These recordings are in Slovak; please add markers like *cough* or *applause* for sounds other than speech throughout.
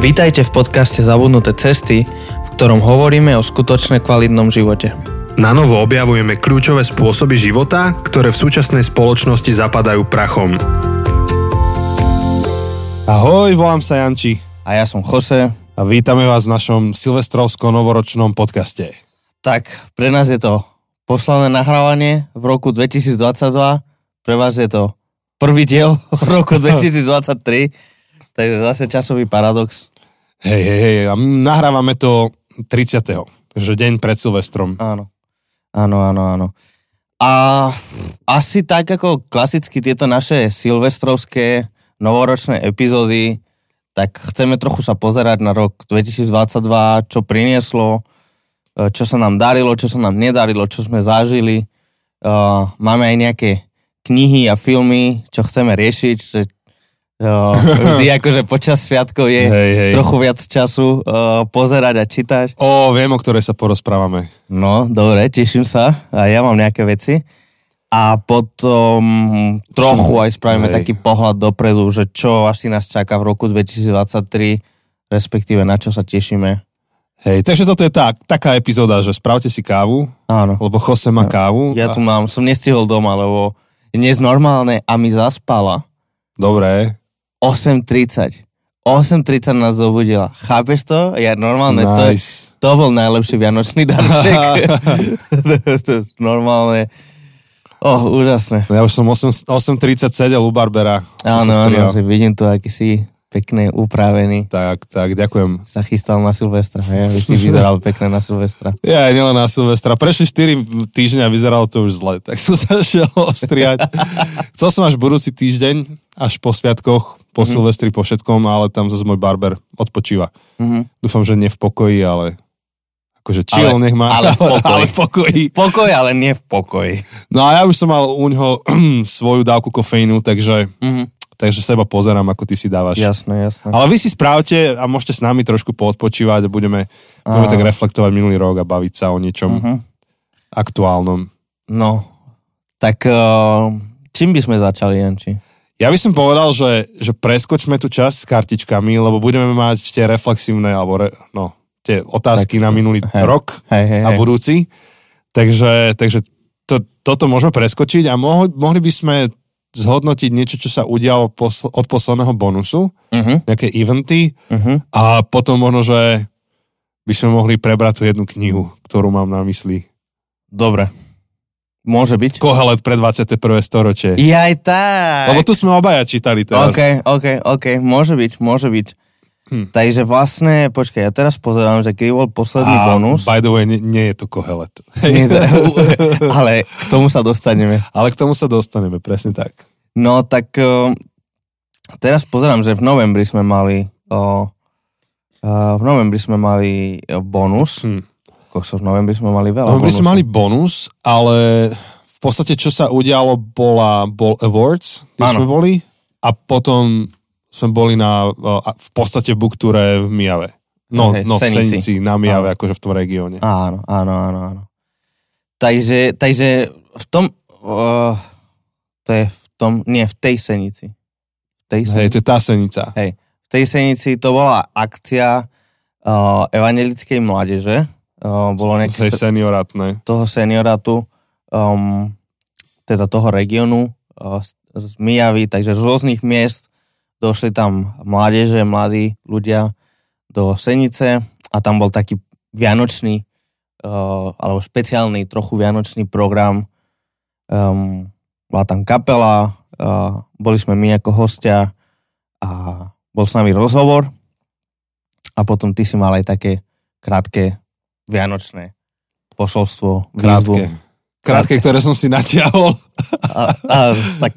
Vítajte v podcaste Zabudnuté cesty, v ktorom hovoríme o skutočne kvalitnom živote. Na novo objavujeme kľúčové spôsoby života, ktoré v súčasnej spoločnosti zapadajú prachom. Ahoj, volám sa Janči A ja som Jose. a vítame vás v našom silvestrovsko-novoročnom podcaste. Tak, pre nás je to posledné nahrávanie v roku 2022, pre vás je to prvý diel v roku *laughs* 2023, takže zase časový paradox. Hej, hej, hej, a nahrávame to 30. Takže deň pred Silvestrom. Áno, áno, áno, áno. A asi tak ako klasicky tieto naše silvestrovské novoročné epizódy, tak chceme trochu sa pozerať na rok 2022, čo prinieslo, e, čo sa nám darilo, čo sa nám nedarilo, čo sme zažili. Uh, máme aj nejaké knihy a filmy, čo chceme riešiť, že uh, *laughs* vždy akože počas sviatkov je Hej, hej. trochu viac času uh, pozerať a čítať. O, viem, o ktorej sa porozprávame. No, dobre, teším sa. A ja mám nejaké veci. A potom trochu aj spravíme Hej. taký pohľad dopredu, že čo asi nás čaká v roku 2023, respektíve na čo sa tešíme. Hej, takže toto je tak, taká epizóda, že spravte si kávu, Áno. lebo Jose má kávu. Ja a- tu mám, som nestihol doma, lebo je dnes normálne a mi zaspala Dobre, 8.30. 8.30 nás zobudila. Chápeš to? Ja normálne, to, je, nice. to bol najlepší vianočný darček. *laughs* normálne. Oh, úžasné. Ja už som 8, 8.30 sedel u Barbera. Áno, áno, že vidím tu, aký si pekne upravený. Tak, tak, ďakujem. Sa chystal na Silvestra, hej, aby si vyzeral pekne na Silvestra. *laughs* Ja aj nielen na Silvestra. Prešli 4 týždňa a vyzeralo to už zle, tak som *laughs* sa šiel ostriať. Chcel som až budúci týždeň, až po sviatkoch, po Mhm. Silvestri, po všetkom, ale tam zase môj barber odpočíva. Mhm. Dúfam, že nie v pokoji, ale akože chill, Ale- nech má. ale v *laughs* pokoji. ale v pokoji. Pokoj, ale nie v pokoji. No a ja už som mal u ňoho *clears throat* svoju dávku kofeínu, takže, Mhm. takže seba pozerám, ako ty si dávaš. Jasné, jasné. Ale vy si správte a môžete s nami trošku poodpočívať a budeme, budeme Á. tak reflektovať minulý rok a baviť sa o niečom Mhm. aktuálnom. No, tak uh, čím by sme začali, Janči? Ja by som povedal, že, že preskočme tú časť s kartičkami, lebo budeme mať tie reflexívne, alebo re, no, tie otázky Tak, na minulý hej. rok Hej, hej, a budúci. Takže, takže to, toto môžeme preskočiť a mohli, mohli by sme zhodnotiť niečo, čo sa udialo posl- od posledného bonusu, Uh-huh, nejaké eventy uh-huh. a potom možno, že by sme mohli prebrať tú jednu knihu, ktorú mám na mysli. Dobre. Môže byť? Kohelet pre 21. storočie. Jaj tak. Lebo tu sme obaja čítali teraz. OK, OK, OK, môže byť, môže byť. Hm. Takže vlastne, počkaj, ja teraz pozerám, že kedy bol posledný A bonus. by the way, nie, nie je to Kohelet. Nie, *laughs* ale k tomu sa dostaneme. Ale k tomu sa dostaneme, presne tak. No tak uh, teraz pozerám, že v novembri sme mali uh, uh, v novembri sme mali uh, bonus. Hm. Kokso, v novembri sme mali veľa No, my sme mali bonus, ale v podstate, čo sa udialo, bola, bol Awards, kde sme boli, a potom sme boli na, v podstate booktúre v Mijave. No, Hej, no v Senici. Senici, na Mijave, Áno. akože v tom regióne. Áno, áno, áno, áno. Takže, takže v tom, uh, to je v tom, nie, v tej senici. V tej Hej, senici. to je tá Senica. V tej senici to bola akcia uh, evangelickej mládeže. Uh, bolo nejaké seniorátne. toho seniorátu, um, teda toho regionu uh, z, z Mijavy, takže z rôznych miest došli tam mládeže, mladí ľudia do Senice a tam bol taký vianočný uh, alebo špeciálny trochu vianočný program. Um, bola tam kapela, uh, boli sme my ako hostia a bol s nami rozhovor a potom ty si mal aj také krátke vianočné posolstvo, výzvu. Krátke. Krátke, ktoré som si natiahol. A, a, tak,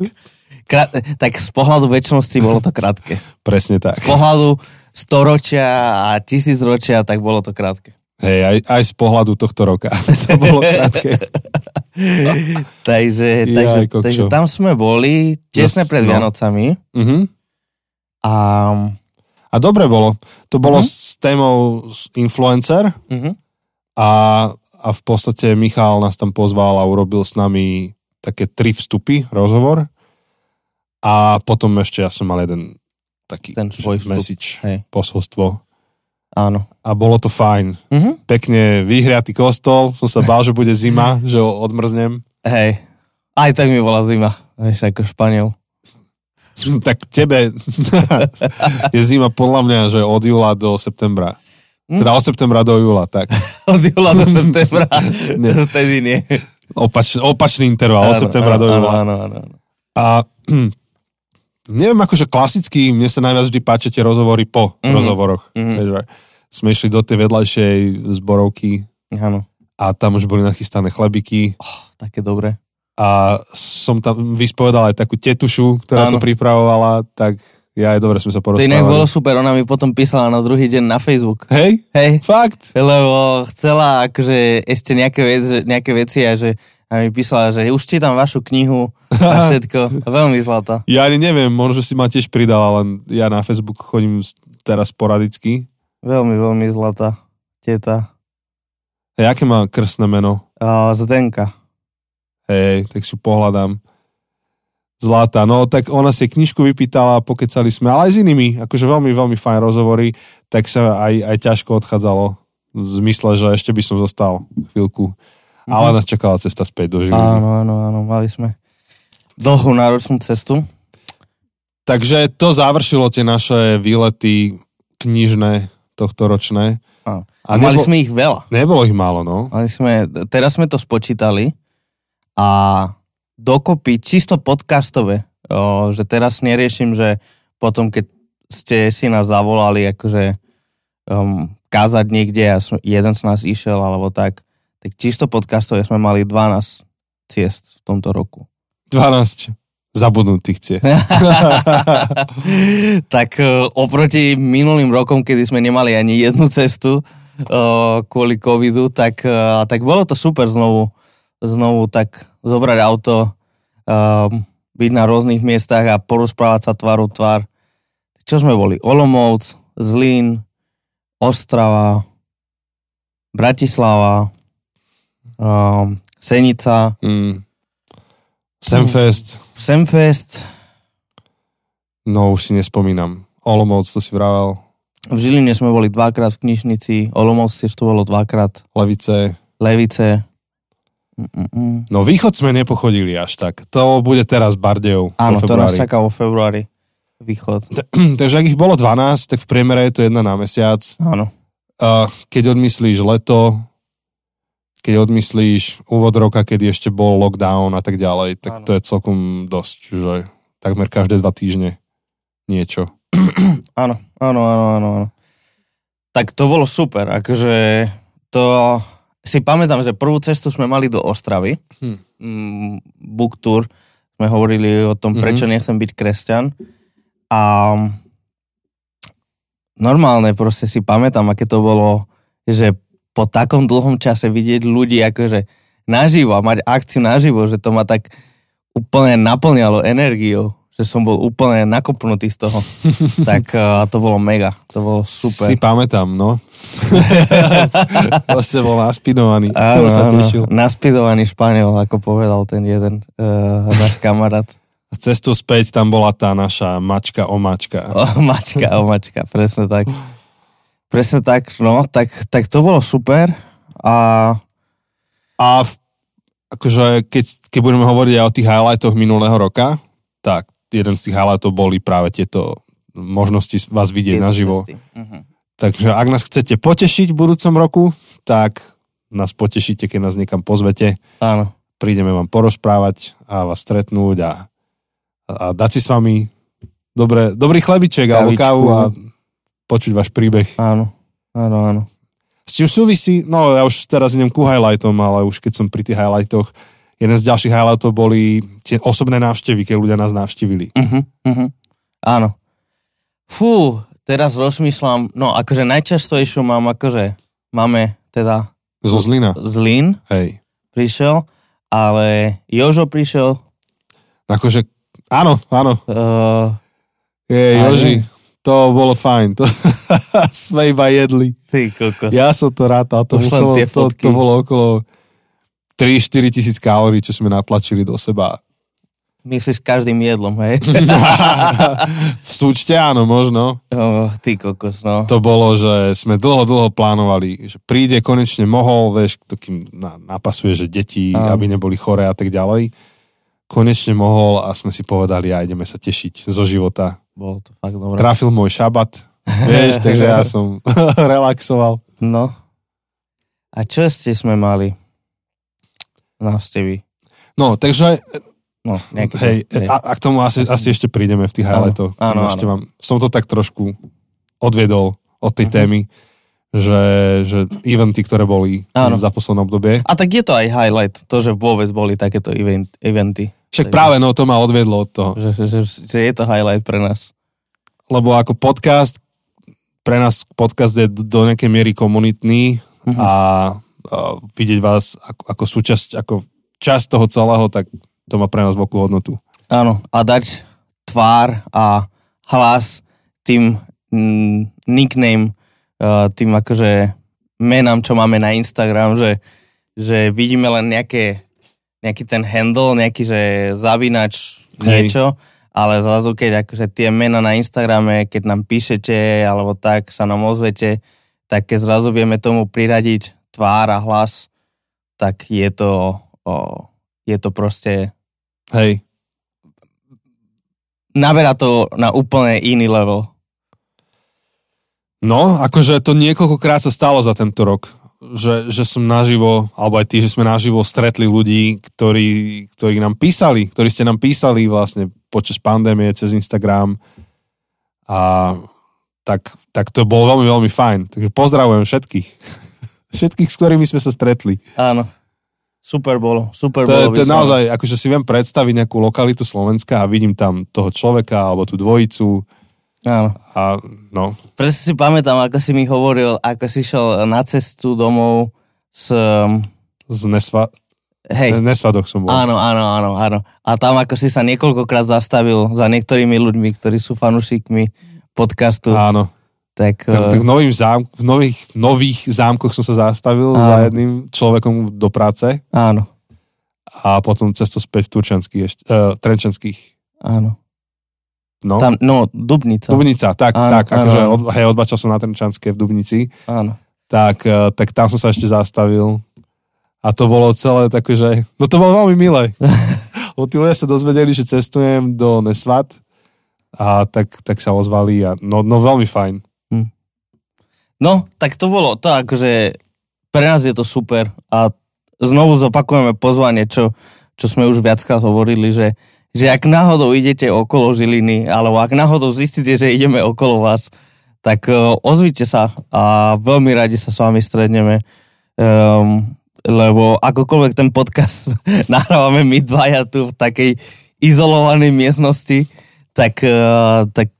krát, tak z pohľadu väčšnosti bolo to krátke. Presne tak. Z pohľadu storočia a tisícročia, tak bolo to krátke. Hej, aj, aj z pohľadu tohto roka. *laughs* to bolo krátke. *laughs* takže, Jaj, takže, kokšo. takže tam sme boli tesne Zas- pred no. Vianocami Mhm. a A dobre bolo. To bolo Mhm. s témou influencer uh-huh, a, a v podstate Michal nás tam pozval a urobil s nami také tri vstupy, rozhovor. A potom ešte ja som mal jeden taký Ten svoj vstup. message, Hej. posolstvo. Áno. A bolo to fajn. Mhm. Pekne vyhriatý kostol, som sa bál, že bude zima, že ho odmrznem. Hej. Aj tak mi bola zima, vieš, ako Španiel. tak tebe *laughs* je zima podľa mňa, že od júla do septembra. Hm? Teda od septembra do júla, tak. *laughs* Od júla do *laughs* septembra. *laughs* Vtedy nie. Opač, opačný interval, od Áno, septembra do júla. Áno, áno, áno. A *clears throat* neviem, akože klasicky, mne sa najviac vždy páčia tie rozhovory po Mhm. rozhovoroch. Mhm. Vieš, že sme išli do tej vedľajšej zborovky Áno. a tam už boli nachystané chlebiky Oh, také dobré. a som tam vyspovedal aj takú tetušu, ktorá Áno. to pripravovala, tak ja dobre sme sa To inak porozprávali. bolo super, ona mi potom písala na druhý deň na Facebook. Hej, Hej, fakt? lebo chcela akože ešte nejaké, vec, nejaké veci a že a mi písala, že už čítam vašu knihu a *laughs* všetko. Veľmi zlatá. Ja ani neviem, možno, že si ma tiež pridala, len ja na Facebook chodím teraz sporadicky. Veľmi, veľmi zlatá teta. Hej, aké má krstné meno? A Zdenka. Hej, tak si pohľadám. Zlata, no tak ona si knižku vypýtala, pokecali sme, ale aj s inými, akože veľmi, veľmi fajn rozhovory, tak sa aj, aj ťažko odchádzalo v zmysle, že ešte by som zostal chvíľku. Ale nás čakala cesta späť do Žiliny. Áno, áno, áno, mali sme dlhú náročnú cestu. Takže to završilo tie naše výlety knižné tohto ročné. Áno. A A mali nebo- sme ich veľa. Nebolo ich málo, no. Mali sme, teraz sme to spočítali a dokopy čisto podcastové, o, že teraz neriešim, že potom, keď ste si nás zavolali, akože um, kázať niekde a jeden z nás išiel, alebo tak, tak čisto podcastové sme mali 12 ciest v tomto roku. 12 zabudnutých ciest. *laughs* tak uh, oproti minulým rokom, kedy sme nemali ani jednu cestu uh, kvôli covidu, tak, uh, tak bolo to super znovu, znovu tak zobrať auto, um, byť na rôznych miestach a porozprávať sa tváru tvár. Čo sme boli? Olomouc, Zlín, Ostrava, Bratislava, um, Senica, Mm. Semfest, Semfest, no už si nespomínam. Olomouc, to si vravel. v Žiline sme boli dvakrát v knižnici, Olomouc tiež to bolo dvakrát, Levice. Levice. Mm-mm. No východ sme nepochodili až tak. To bude teraz Bardejov. Áno, to nás čaká vo februári. Východ. *clears throat* Takže ak ich bolo 12, tak v priemere je to jedna na mesiac. Áno. Uh, keď odmyslíš leto, keď odmyslíš úvod roka, kedy ešte bol lockdown a tak ďalej, tak Áno. to je celkom dosť, že takmer každé dva týždne niečo. *clears throat* Áno, áno, áno. áno. Tak to bolo super, akože to si pamätám, že prvú cestu sme mali do Ostravy, Hm. mm, book tour, sme hovorili o tom, Mhm. prečo nechcem byť kresťan a normálne proste si pamätám, aké to bolo, že po takom dlhom čase vidieť ľudí akože naživo a mať akciu naživo, že to ma tak úplne naplňalo energiou, že som bol úplne nakopnutý z toho. *laughs* tak uh, to bolo mega, to bolo super. Si pamätám, no. *laughs* Proste bol naspinovaný. Áno, sa áno, tešil. naspidovaný Španiel, ako povedal ten jeden uh, náš kamarát. A Cestu späť tam bola tá naša mačka omačka. *laughs* O, mačka, o mačka, presne tak. Presne tak, no, tak, tak to bolo super a A v, akože keď, keď budeme hovoriť aj o tých highlightoch minulého roka, tak jeden z tých highlightov boli práve tieto možnosti vás vidieť tieto naživo. Mhm. Takže ak nás chcete potešiť v budúcom roku, tak nás potešíte, keď nás niekam pozvete. Áno, Prídeme vám porozprávať a vás stretnúť a, a dať si s vami dobré, dobrý chlebiček alebo Kavičku. kávu a počuť váš príbeh. áno, áno, áno. S čím súvisí, no ja už teraz idem ku highlightom, ale už keď som pri tých highlightoch, jeden z ďalších highlightov boli tie osobné návštevy, keď ľudia nás navštívili. Uh-huh, uh-huh. Áno. Fú, teraz rozmýšľam, no akože najčastejšie mám akože, máme teda Zo Zlina. Zlín Hej. prišiel, ale Jožo prišiel, Akože, áno, áno. uh, Je, Ale- Joži, to bolo fajn. To, *laughs* sme iba jedli. Ty kokos. Ja som to rátal, to, Pošlem muselo, tie to, fotky. to bolo okolo 3-4 tisíc kalórií, čo sme natlačili do seba. Myslíš každým jedlom, hej? *laughs* *laughs* v súčte áno, možno. Oh, ty kokos, no. To bolo, že sme dlho, dlho plánovali, že príde, konečne mohol, vieš, to kým na, napasuje, že deti, Áno. aby neboli chore a tak ďalej. Konečne mohol a sme si povedali, a ideme sa tešiť zo života. Bolo to fakt dobré. Trafil môj šabat, *laughs* vieš, takže ja som *laughs* relaxoval. No. A čo ste sme mali? Návštevy. No, takže No, nejaké. Hej, hej. a, a k tomu asi, asi ešte prídeme v tých Áno, highlightoch. áno, áno. vám, som to tak trošku odvedol od tej Mhm. témy, že, že eventy, ktoré boli Áno. za posledné obdobie. A tak je to aj highlight, to, že vôbec boli takéto event, eventy. Však Takže- práve no to ma odvedlo od toho. Že, že, že, že je to highlight pre nás. Lebo ako podcast, pre nás podcast je do nejakej miery komunitný Mhm. a, a vidieť vás ako, ako súčasť, ako časť toho celého, tak to má pre nás veľkú hodnotu. Áno, a dať tvár a hlas tým mm, nickname, uh, tým akože menám, čo máme na Instagram, že, že vidíme len nejaké, nejaký ten handle, nejaký, že zavinač Hej. niečo, ale zrazu, keď akože tie mena na Instagrame, keď nám píšete, alebo tak sa nám ozvete, tak keď zrazu vieme tomu priradiť tvár a hlas, tak je to, o, je to proste Hej, naberá to na úplne iný level. No, akože to niekoľkokrát sa stalo za tento rok, že, že som naživo, alebo aj tí, že sme naživo stretli ľudí, ktorí, ktorí nám písali, ktorí ste nám písali vlastne počas pandémie cez Instagram a tak, tak to bolo veľmi, veľmi fajn. Takže pozdravujem všetkých. *laughs* Všetkých, s ktorými sme sa stretli. Áno. Super bolo, super To bolo. to je naozaj, akože si viem predstaviť nejakú lokalitu Slovenska a vidím tam toho človeka alebo tú dvojicu Áno. a no, Presne si pamätám, ako si mi hovoril, ako si šiel na cestu domov s... z nesva, Hej, nesvadoch som bol. áno, áno, áno, áno. A tam ako si sa niekoľkokrát zastavil za niektorými ľuďmi, ktorí sú fanúšikmi podcastu, Áno. tak... Tak, uh, tak v, novým zám, v nových, nových zámkoch som sa zastavil Áno. za jedným človekom do práce Áno, a potom cesto späť v Turčanských, ešte, uh, Trenčanských. áno. No, Tam, no, Dubnica. Dubnica, tak, Áno, tak, akože áno. od, hej, odbačal som na Trenčanské v Dubnici, Áno. tak, uh, tak tam som sa ešte zastavil a to bolo celé také, že, no to bolo veľmi milé. *laughs* Lebo tí ľudia sa dozvedeli, že cestujem do Nesvat a tak, tak sa ozvali a no, no veľmi fajn. No, tak to bolo to akože pre nás je to super a znovu zopakujeme pozvanie, čo, čo sme už viackrát hovorili, že, že ak náhodou idete okolo Žiliny, alebo ak náhodou zistíte, že ideme okolo vás, tak uh, ozvite sa a veľmi radi sa s vami stretneme. Um, lebo akokoľvek ten podcast *laughs* nahrávame my dvaja tu v takej izolovanej miestnosti, tak, uh, tak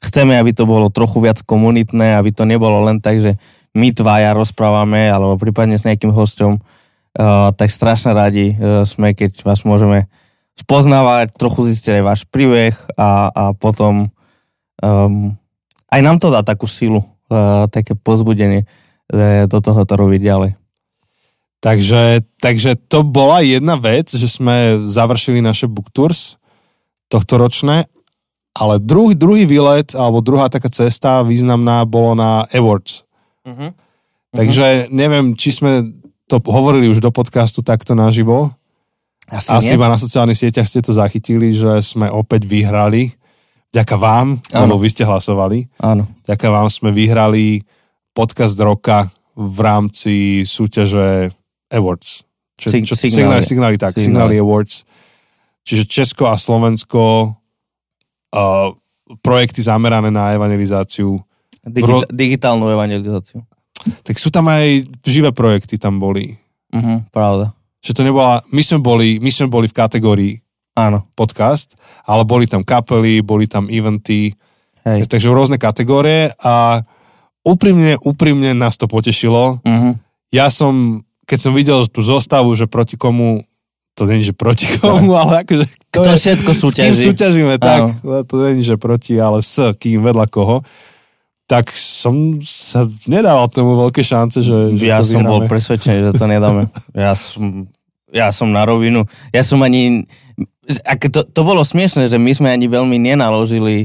chceme, aby to bolo trochu viac komunitné, aby to nebolo len tak, že my dvaja rozprávame, alebo prípadne s nejakým hosťom, uh, tak strašne radi uh, sme, keď vás môžeme spoznávať, trochu zistiť aj váš príbeh a, a potom um, aj nám to dá takú silu, uh, také pozbudenie uh, do toho to robiť ďalej. Takže, takže to bola jedna vec, že sme završili naše book tours tohto ročné, ale druhý, druhý výlet, alebo druhá taká cesta významná bolo na Awards. Uh-huh. Takže neviem, či sme to hovorili už do podcastu takto naživo. Asi, Asi nie? iba na sociálnych sieťach ste to zachytili, že sme opäť vyhrali. Ďaká vám, Áno. lebo vy ste hlasovali. Áno. Ďaká vám sme vyhrali podcast roka v rámci súťaže Awards. Čo, Sig- čo, signály. signály, signály, tak, Signály. signály Awards. Čiže Česko a Slovensko uh, projekty zamerané na evangelizáciu. Digi- Ro- digitálnu evangelizáciu. Tak sú tam aj živé projekty tam boli. Uh-huh, pravda. Že to nebola, my sme boli, my sme boli v kategórii Áno. podcast, ale boli tam kapely, boli tam eventy, Hej. takže rôzne kategórie a úprimne, úprimne nás to potešilo. Uh-huh. Ja som, keď som videl tú zostavu, že proti komu, to není, že proti komu, ale akože Kto je- všetko s kým súťaží. súťažíme, tak, to není, že proti, ale s kým, vedľa koho, tak som sa nedával tomu veľké šance, že, že Ja to som bol presvedčený, že to nedáme. Ja som, ja som na rovinu. Ja som ani... Ak to, to bolo smiešne, že my sme ani veľmi nenaložili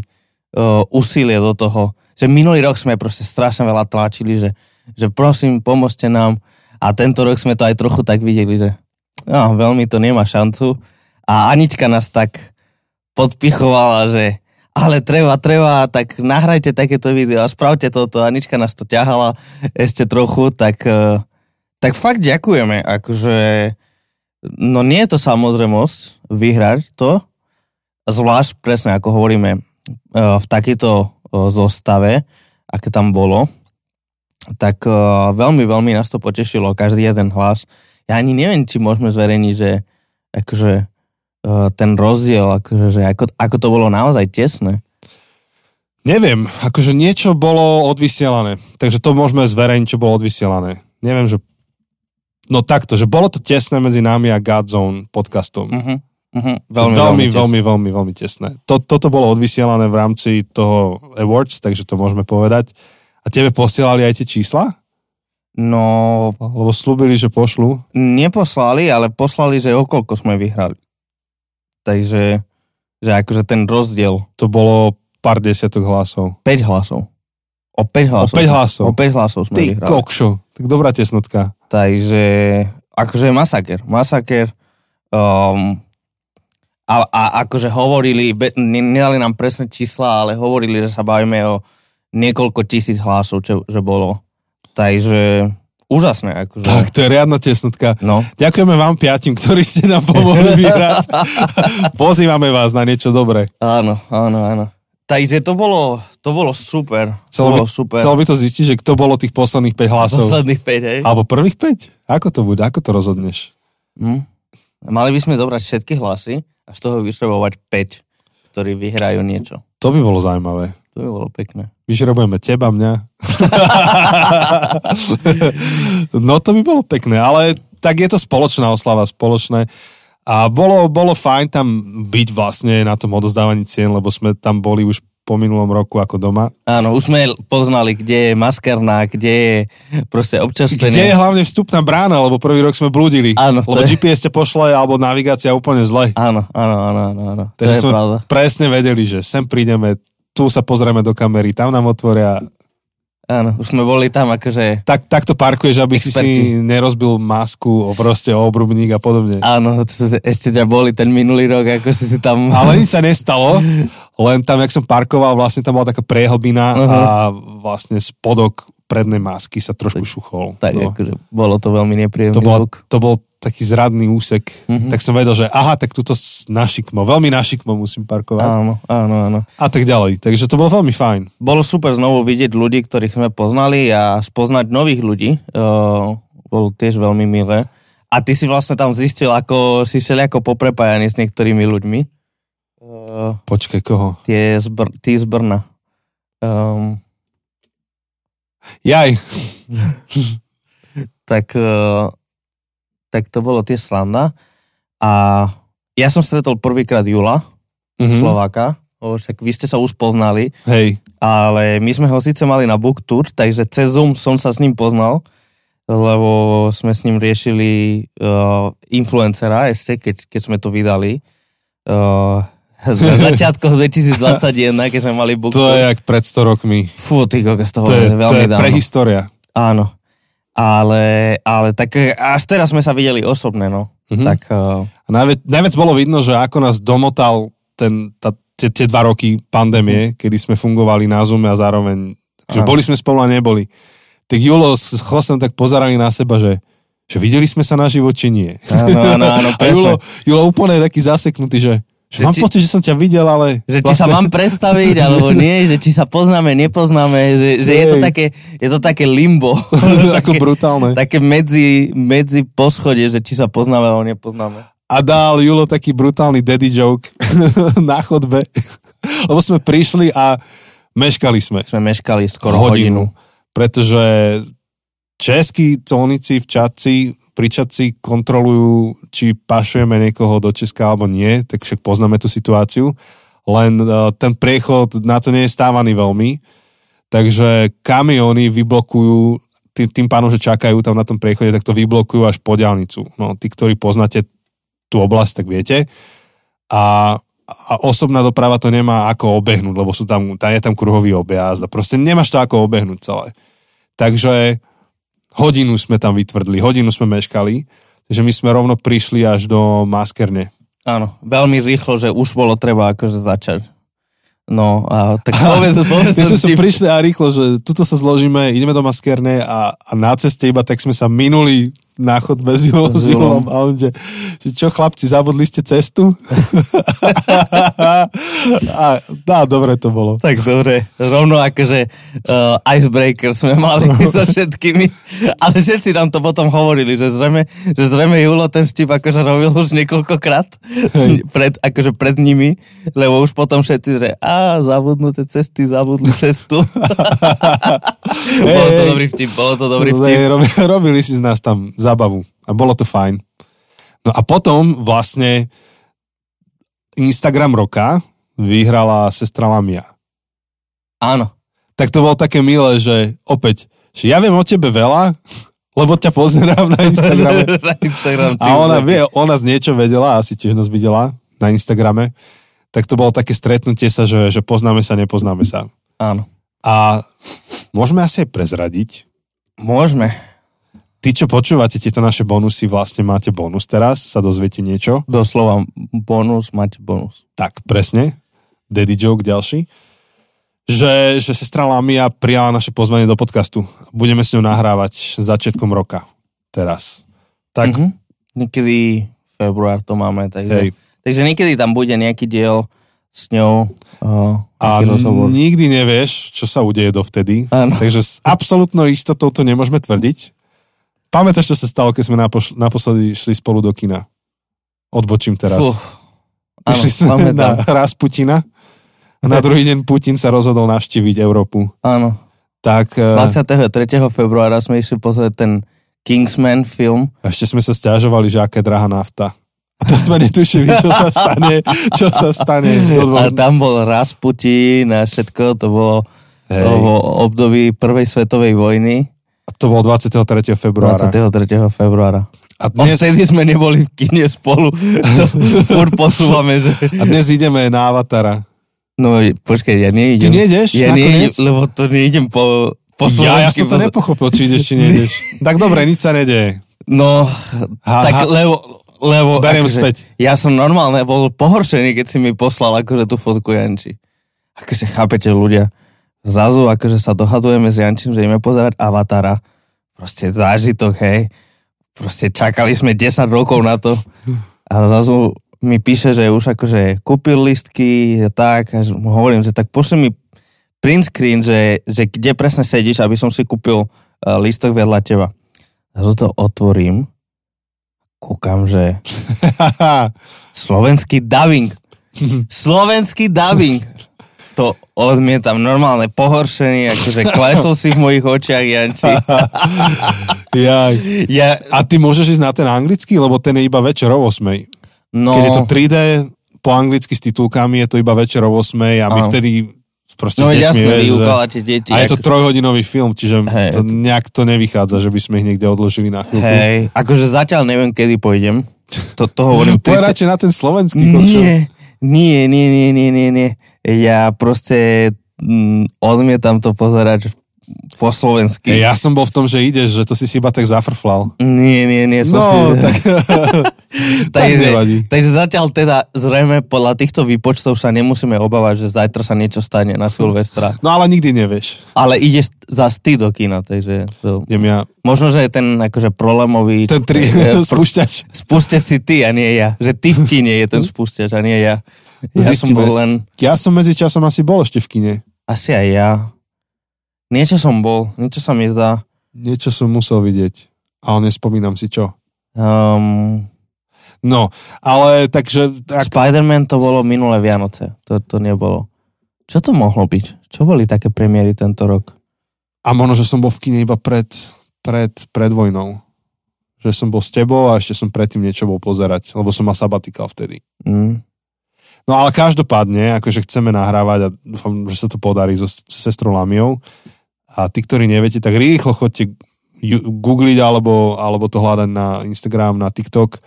uh, úsilie do toho. Že minulý rok sme proste strašne veľa tlačili, že, že prosím, pomôžte nám. A tento rok sme to aj trochu tak videli, že no, veľmi to nemá šancu. A Anička nás tak podpichovala, že ale treba, treba, tak nahrajte takéto video a spravte toto. Anička nás to ťahala ešte trochu, tak, eh, tak fakt ďakujeme. Akože, no nie je to samozrejmosť vyhrať to, zvlášť presne ako hovoríme eh, v takejto eh, zostave, aké tam bolo, tak veľmi, veľmi nás to potešilo, každý jeden hlas. Ja ani neviem, či môžeme zverejniť, že akože Eh, ten rozdiel, akože, že ako, ako to bolo naozaj tesné? Neviem, akože niečo bolo odvysielané, takže to môžeme zverejniť, čo bolo odvysielané. Neviem, že... No takto, že bolo to tesné medzi nami a Godzone podcastom. Uh-huh. Uh-huh. Veľmi, veľmi, veľmi, veľmi, veľmi tesné. To, toto bolo odvysielané v rámci toho Awards, takže to môžeme povedať. A tebe posielali aj tie čísla? No... Lebo slúbili, že pošlu. Neposlali, ale poslali, že okolko sme vyhrali. Takže že akože ten rozdiel. To bolo pár desiatok hlasov. 5 hlasov. O 5 hlasov. O 5 hlasov. O 5 hlasov sme Ty vyhrali. kokšo. Tak dobrá tesnotka. Takže akože masaker. Masaker. Um, a, a akože hovorili, nedali nám presné čísla, ale hovorili, že sa bavíme o niekoľko tisíc hlasov, čo, že bolo. Takže úžasné. Akože. Tak, to je riadna tesnotka. No. Ďakujeme vám piatim, ktorí ste nám pomohli vyhrať. *laughs* Pozývame vás na niečo dobré. Áno, áno, áno. Takže to bolo, to bolo super. Chcel bolo by, super. Chcel by to zistiť, že kto bolo tých posledných 5 hlasov. Posledných 5, hej? Alebo prvých 5? Ako to bude? Ako to rozhodneš? Hm? Mali by sme zobrať všetky hlasy a z toho vyšrebovať 5, ktorí vyhrajú niečo. To by bolo zaujímavé. To by bolo pekné. Vyžrebujeme teba, mňa. *laughs* no to by bolo pekné, ale tak je to spoločná oslava, spoločné. A bolo, bolo fajn tam byť vlastne na tom odozdávaní cien, lebo sme tam boli už po minulom roku ako doma. Áno, už sme poznali, kde je maskerná, kde je proste občerstvenie. Kde je hlavne vstupná brána, lebo prvý rok sme blúdili. Áno, lebo je... GPS ťa pošle, alebo navigácia úplne zle. Áno, áno, áno, áno. áno. Takže to je sme pravda. presne vedeli, že sem prídeme, tu sa pozrieme do kamery, tam nám otvoria. Áno, už sme boli tam akože... Tak, takto parkuješ, aby Experti. si si nerozbil masku o proste o obrubník a podobne. Áno, ešte ťa boli ten minulý rok, ako si si tam... Ale nič sa nestalo, len tam, jak som parkoval, vlastne tam bola taká priehlbina Aha. a vlastne spodok prednej masky sa trošku šuchol. Tak no. akože bolo to veľmi nepríjemný to, bol, zvuk. to bol taký zradný úsek, Mhm. tak som vedel, že aha, tak tuto našikmo, veľmi našikmo musím parkovať Áno, áno, áno. a tak ďalej. Takže to bolo veľmi fajn. Bolo super znovu vidieť ľudí, ktorých sme poznali a spoznať nových ľudí. Uh, bolo tiež veľmi milé. A ty si vlastne tam zistil, ako si ako poprepájaný s niektorými ľuďmi. Uh, Počkaj, koho? tie z Br- tí z Brna. Um, Jaj, *laughs* tak, uh, tak to bolo tiež sranda. A ja som stretol prvýkrát Jula, mhm. Slováka. O, Však vy ste sa už poznali. hej, ale my sme ho síce mali na book tour, takže cez Zoom som sa s ním poznal, lebo sme s ním riešili uh, influencera ešte, keď, keď sme to vydali. Uh, na začiatkoch 2021, keď sme mali book to tour. je jak pred 100 rokmi. Fú, ty kokos, to, To je, to veľmi je dávno. prehistória. Áno. Ale, ale tak eh, až teraz sme sa videli osobne, no. Mhm. Tak uh, A najviac, najviac bolo vidno, že ako nás domotal ten, tá, tie, tie dva roky pandémie, kedy sme fungovali na Zoome a zároveň, že boli sme spolu a neboli. Tak Julo s Chosem tak pozerali na seba, že, že videli sme sa naživo, či nie. áno, áno, áno, *laughs* A Julo. Julo úplne taký zaseknutý, že, že mám či- pocit, že som ťa videl, ale... Že či sa mám predstaviť, alebo nie, že či sa poznáme, nepoznáme, že, že je, to také, je to také limbo. *laughs* *laughs* Tako také, brutálne. také medzi, medzi poschodie, že či sa poznáme, alebo nepoznáme. A dal Julo taký brutálny daddy joke *laughs* na chodbe, lebo sme prišli a meškali sme. Sme meškali skoro hodinu. Pretože českí colníci v Čadci, pri Čadci kontrolujú, či pašujeme niekoho do Česka alebo nie, tak však poznáme tú situáciu. Len uh, ten priechod na to nie je stávaný veľmi. Takže kamiony vyblokujú, tým, tým pánom, že čakajú tam na tom priechode, tak to vyblokujú až po diálnicu. No, tí, ktorí poznáte tú oblasť, tak viete. a, a osobná doprava to nemá ako obehnúť, lebo sú tam, tam je tam kruhový objazd a proste nemáš to ako obehnúť celé. Takže hodinu sme tam vytvrdli, hodinu sme meškali, takže my sme rovno prišli až do Maskerne. Áno, veľmi rýchlo, že už bolo treba akože začať. No a tak povedz, povedz. *laughs* My sme prišli a rýchlo, že tuto sa zložíme, ideme do Maskerne a, a na ceste iba tak sme sa minuli na chodbe s Julom, s Julom a on že, že čo chlapci, zabudli ste cestu? *laughs* a, a dobre to bolo. Tak dobre, rovno akože uh, icebreaker sme mali *laughs* so všetkými, ale všetci nám to potom hovorili, že zrejme, že zrejme Julo ten štip akože robil už niekoľkokrát pred, akože pred nimi, lebo už potom všetci, že a zabudnuté cesty, zabudli cestu. *laughs* bolo to dobrý vtip, bolo to dobrý vtip. Robili, robili si z nás tam zábavu a bolo to fajn. No a potom vlastne Instagram roka vyhrala sestra Lamia. Áno. Tak to bolo také milé, že opäť, že ja viem o tebe veľa, *laughs* lebo ťa pozerám na Instagrame. *laughs* na Instagram, a ona vie, ona z niečo vedela, asi tiež nás videla na Instagrame. Tak to bolo také stretnutie sa, že, že poznáme sa, nepoznáme sa. Áno. A môžeme asi aj prezradiť? Môžeme. Tí, čo počúvate tieto naše bonusy, vlastne máte bonus teraz, sa dozviete niečo. Doslova bonus, máte bonus. Tak, presne. Daddy joke ďalší. Že, že sestra Lamia prijala naše pozvanie do podcastu. Budeme s ňou nahrávať začiatkom roka. Teraz. Tak. Mm-hmm. Niekedy február to máme, takže, Hej. takže niekedy tam bude nejaký diel s ňou. Uh, a rozhovor. nikdy nevieš, čo sa udeje dovtedy. Ano. Takže s absolútnou istotou to nemôžeme tvrdiť. Pamätáš, čo sa stalo, keď sme naposledy šli spolu do kina? Odbočím teraz. Fú. Áno, sme pamätám. na raz Putina a na *laughs* druhý deň Putin sa rozhodol navštíviť Európu. Áno. Tak, 23. Eh, februára sme išli pozrieť ten Kingsman film. Ešte sme sa stiažovali, že aká drahá nafta. A to sme netušili, čo sa stane, čo sa stane. A tam bol Rasputin a všetko, to bolo Hej. v období prvej svetovej vojny. A to bolo 23. februára. 23. februára. A dnes... Vtedy sme neboli v kine spolu. To *laughs* furt posúvame, že... A dnes ideme na Avatara. No počkaj, ja neidem. Ty nejdeš ja neidem, lebo to neidem po, po Ja, ja som to nepochopil, či ideš, či neideš. *laughs* tak dobre, nič sa nedeje. No, ha, tak ha. lebo... lebo Beriem akože, späť. Ja som normálne bol pohoršený, keď si mi poslal akože tú fotku Janči. Akože chápete ľudia zrazu akože sa dohadujeme s Jančím, že ideme pozerať Avatara. Proste zážitok, hej. Proste čakali sme 10 rokov na to. A zrazu mi píše, že už akože kúpil listky, tak, a hovorím, že tak pošli mi print screen, že, že kde presne sedíš, aby som si kúpil uh, lístok vedľa teba. Zrazu to otvorím, kúkam, že *laughs* slovenský dubbing. Slovenský dubbing *laughs* to odmietam normálne pohoršený, akože klesol si v mojich očiach, Janči. *laughs* ja. ja. A ty môžeš ísť na ten anglický, lebo ten je iba večer o 8. No. Keď je to 3D po anglicky s titulkami, je to iba večer o 8 a my Aha. vtedy proste no, s deťmi, jasne, vieš, že... deti. A je to trojhodinový film, čiže hey, to nejak to nevychádza, že by sme ich niekde odložili na chvíľku. Hej, akože zatiaľ neviem, kedy pôjdem. To, to hovorím. *laughs* 30... na ten slovenský. Nie, nie, nie, nie, nie, nie, nie ja proste mm, odmietam to pozerať po slovensky. Ja som bol v tom, že ideš, že to si si iba tak zafrflal. Nie, nie, nie. Som no, si... *laughs* *laughs* tak... takže, takže zatiaľ teda zrejme podľa týchto výpočtov sa nemusíme obávať, že zajtra sa niečo stane na Silvestra. No ale nikdy nevieš. Ale ideš zase ty do kina, takže... To... ja... Možno, že je ten akože problémový... Ten tri... *laughs* spúšťač. Spúšťač si ty a nie ja. Že ty v kine je ten spúšťač a nie ja. Ja som bol len... Ja som medzi časom asi bol ešte v kine. Asi aj ja. Niečo som bol, niečo sa mi zdá. Niečo som musel vidieť, ale nespomínam si čo. Um, no, ale takže... Tak... Spider-Man to bolo minulé Vianoce, to, to nebolo. Čo to mohlo byť? Čo boli také premiéry tento rok? A možno, že som bol v kine iba pred, pred, pred vojnou. Že som bol s tebou a ešte som predtým niečo bol pozerať, lebo som mal sabatikal vtedy. Mm. No ale každopádne, akože chceme nahrávať a dúfam, že sa to podarí so, sestrou Lamiou. A tí, ktorí neviete, tak rýchlo chodte googliť alebo, alebo to hľadať na Instagram, na TikTok.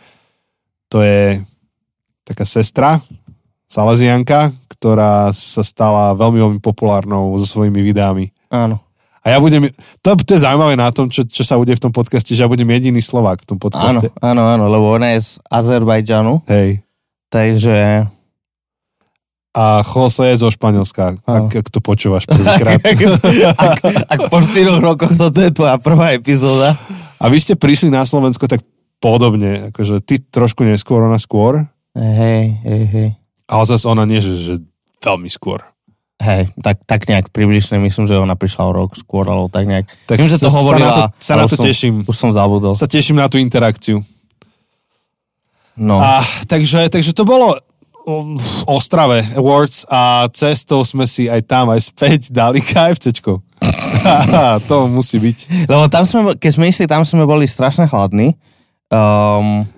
To je, taká sestra, Salesianka, ktorá sa stala veľmi, veľmi populárnou so svojimi videami. Áno. A ja budem, to, to je zaujímavé na tom, čo, čo sa bude v tom podcaste, že ja budem jediný Slovák v tom Áno, podcaste. áno, áno, lebo ona je z Azerbajdžanu, Hej. takže... A Jose zo Španielska, ak, ak to počúvaš prvýkrát. *laughs* ak, ak po 4 rokoch toto je tvoja prvá epizóda. A vy ste prišli na Slovensko tak podobne, akože ty trošku neskôr, ona skôr, Hej, hej, hej. ale zase ona nie, že, že veľmi skôr. Hej, tak, tak nejak približne, myslím, že ona prišla o rok skôr, alebo tak nejak. Tak Viem, že to sa- hovorila, sa na to, sa na to už som- teším. Už som zabudol. Sa teším na tú interakciu. No, A, takže, takže to bolo Ostrave Awards a cestou sme si aj tam, aj späť dali *laughs* KFCčko. to musí byť. lebo tam sme, keď sme išli, tam sme boli strašne chladní. Um,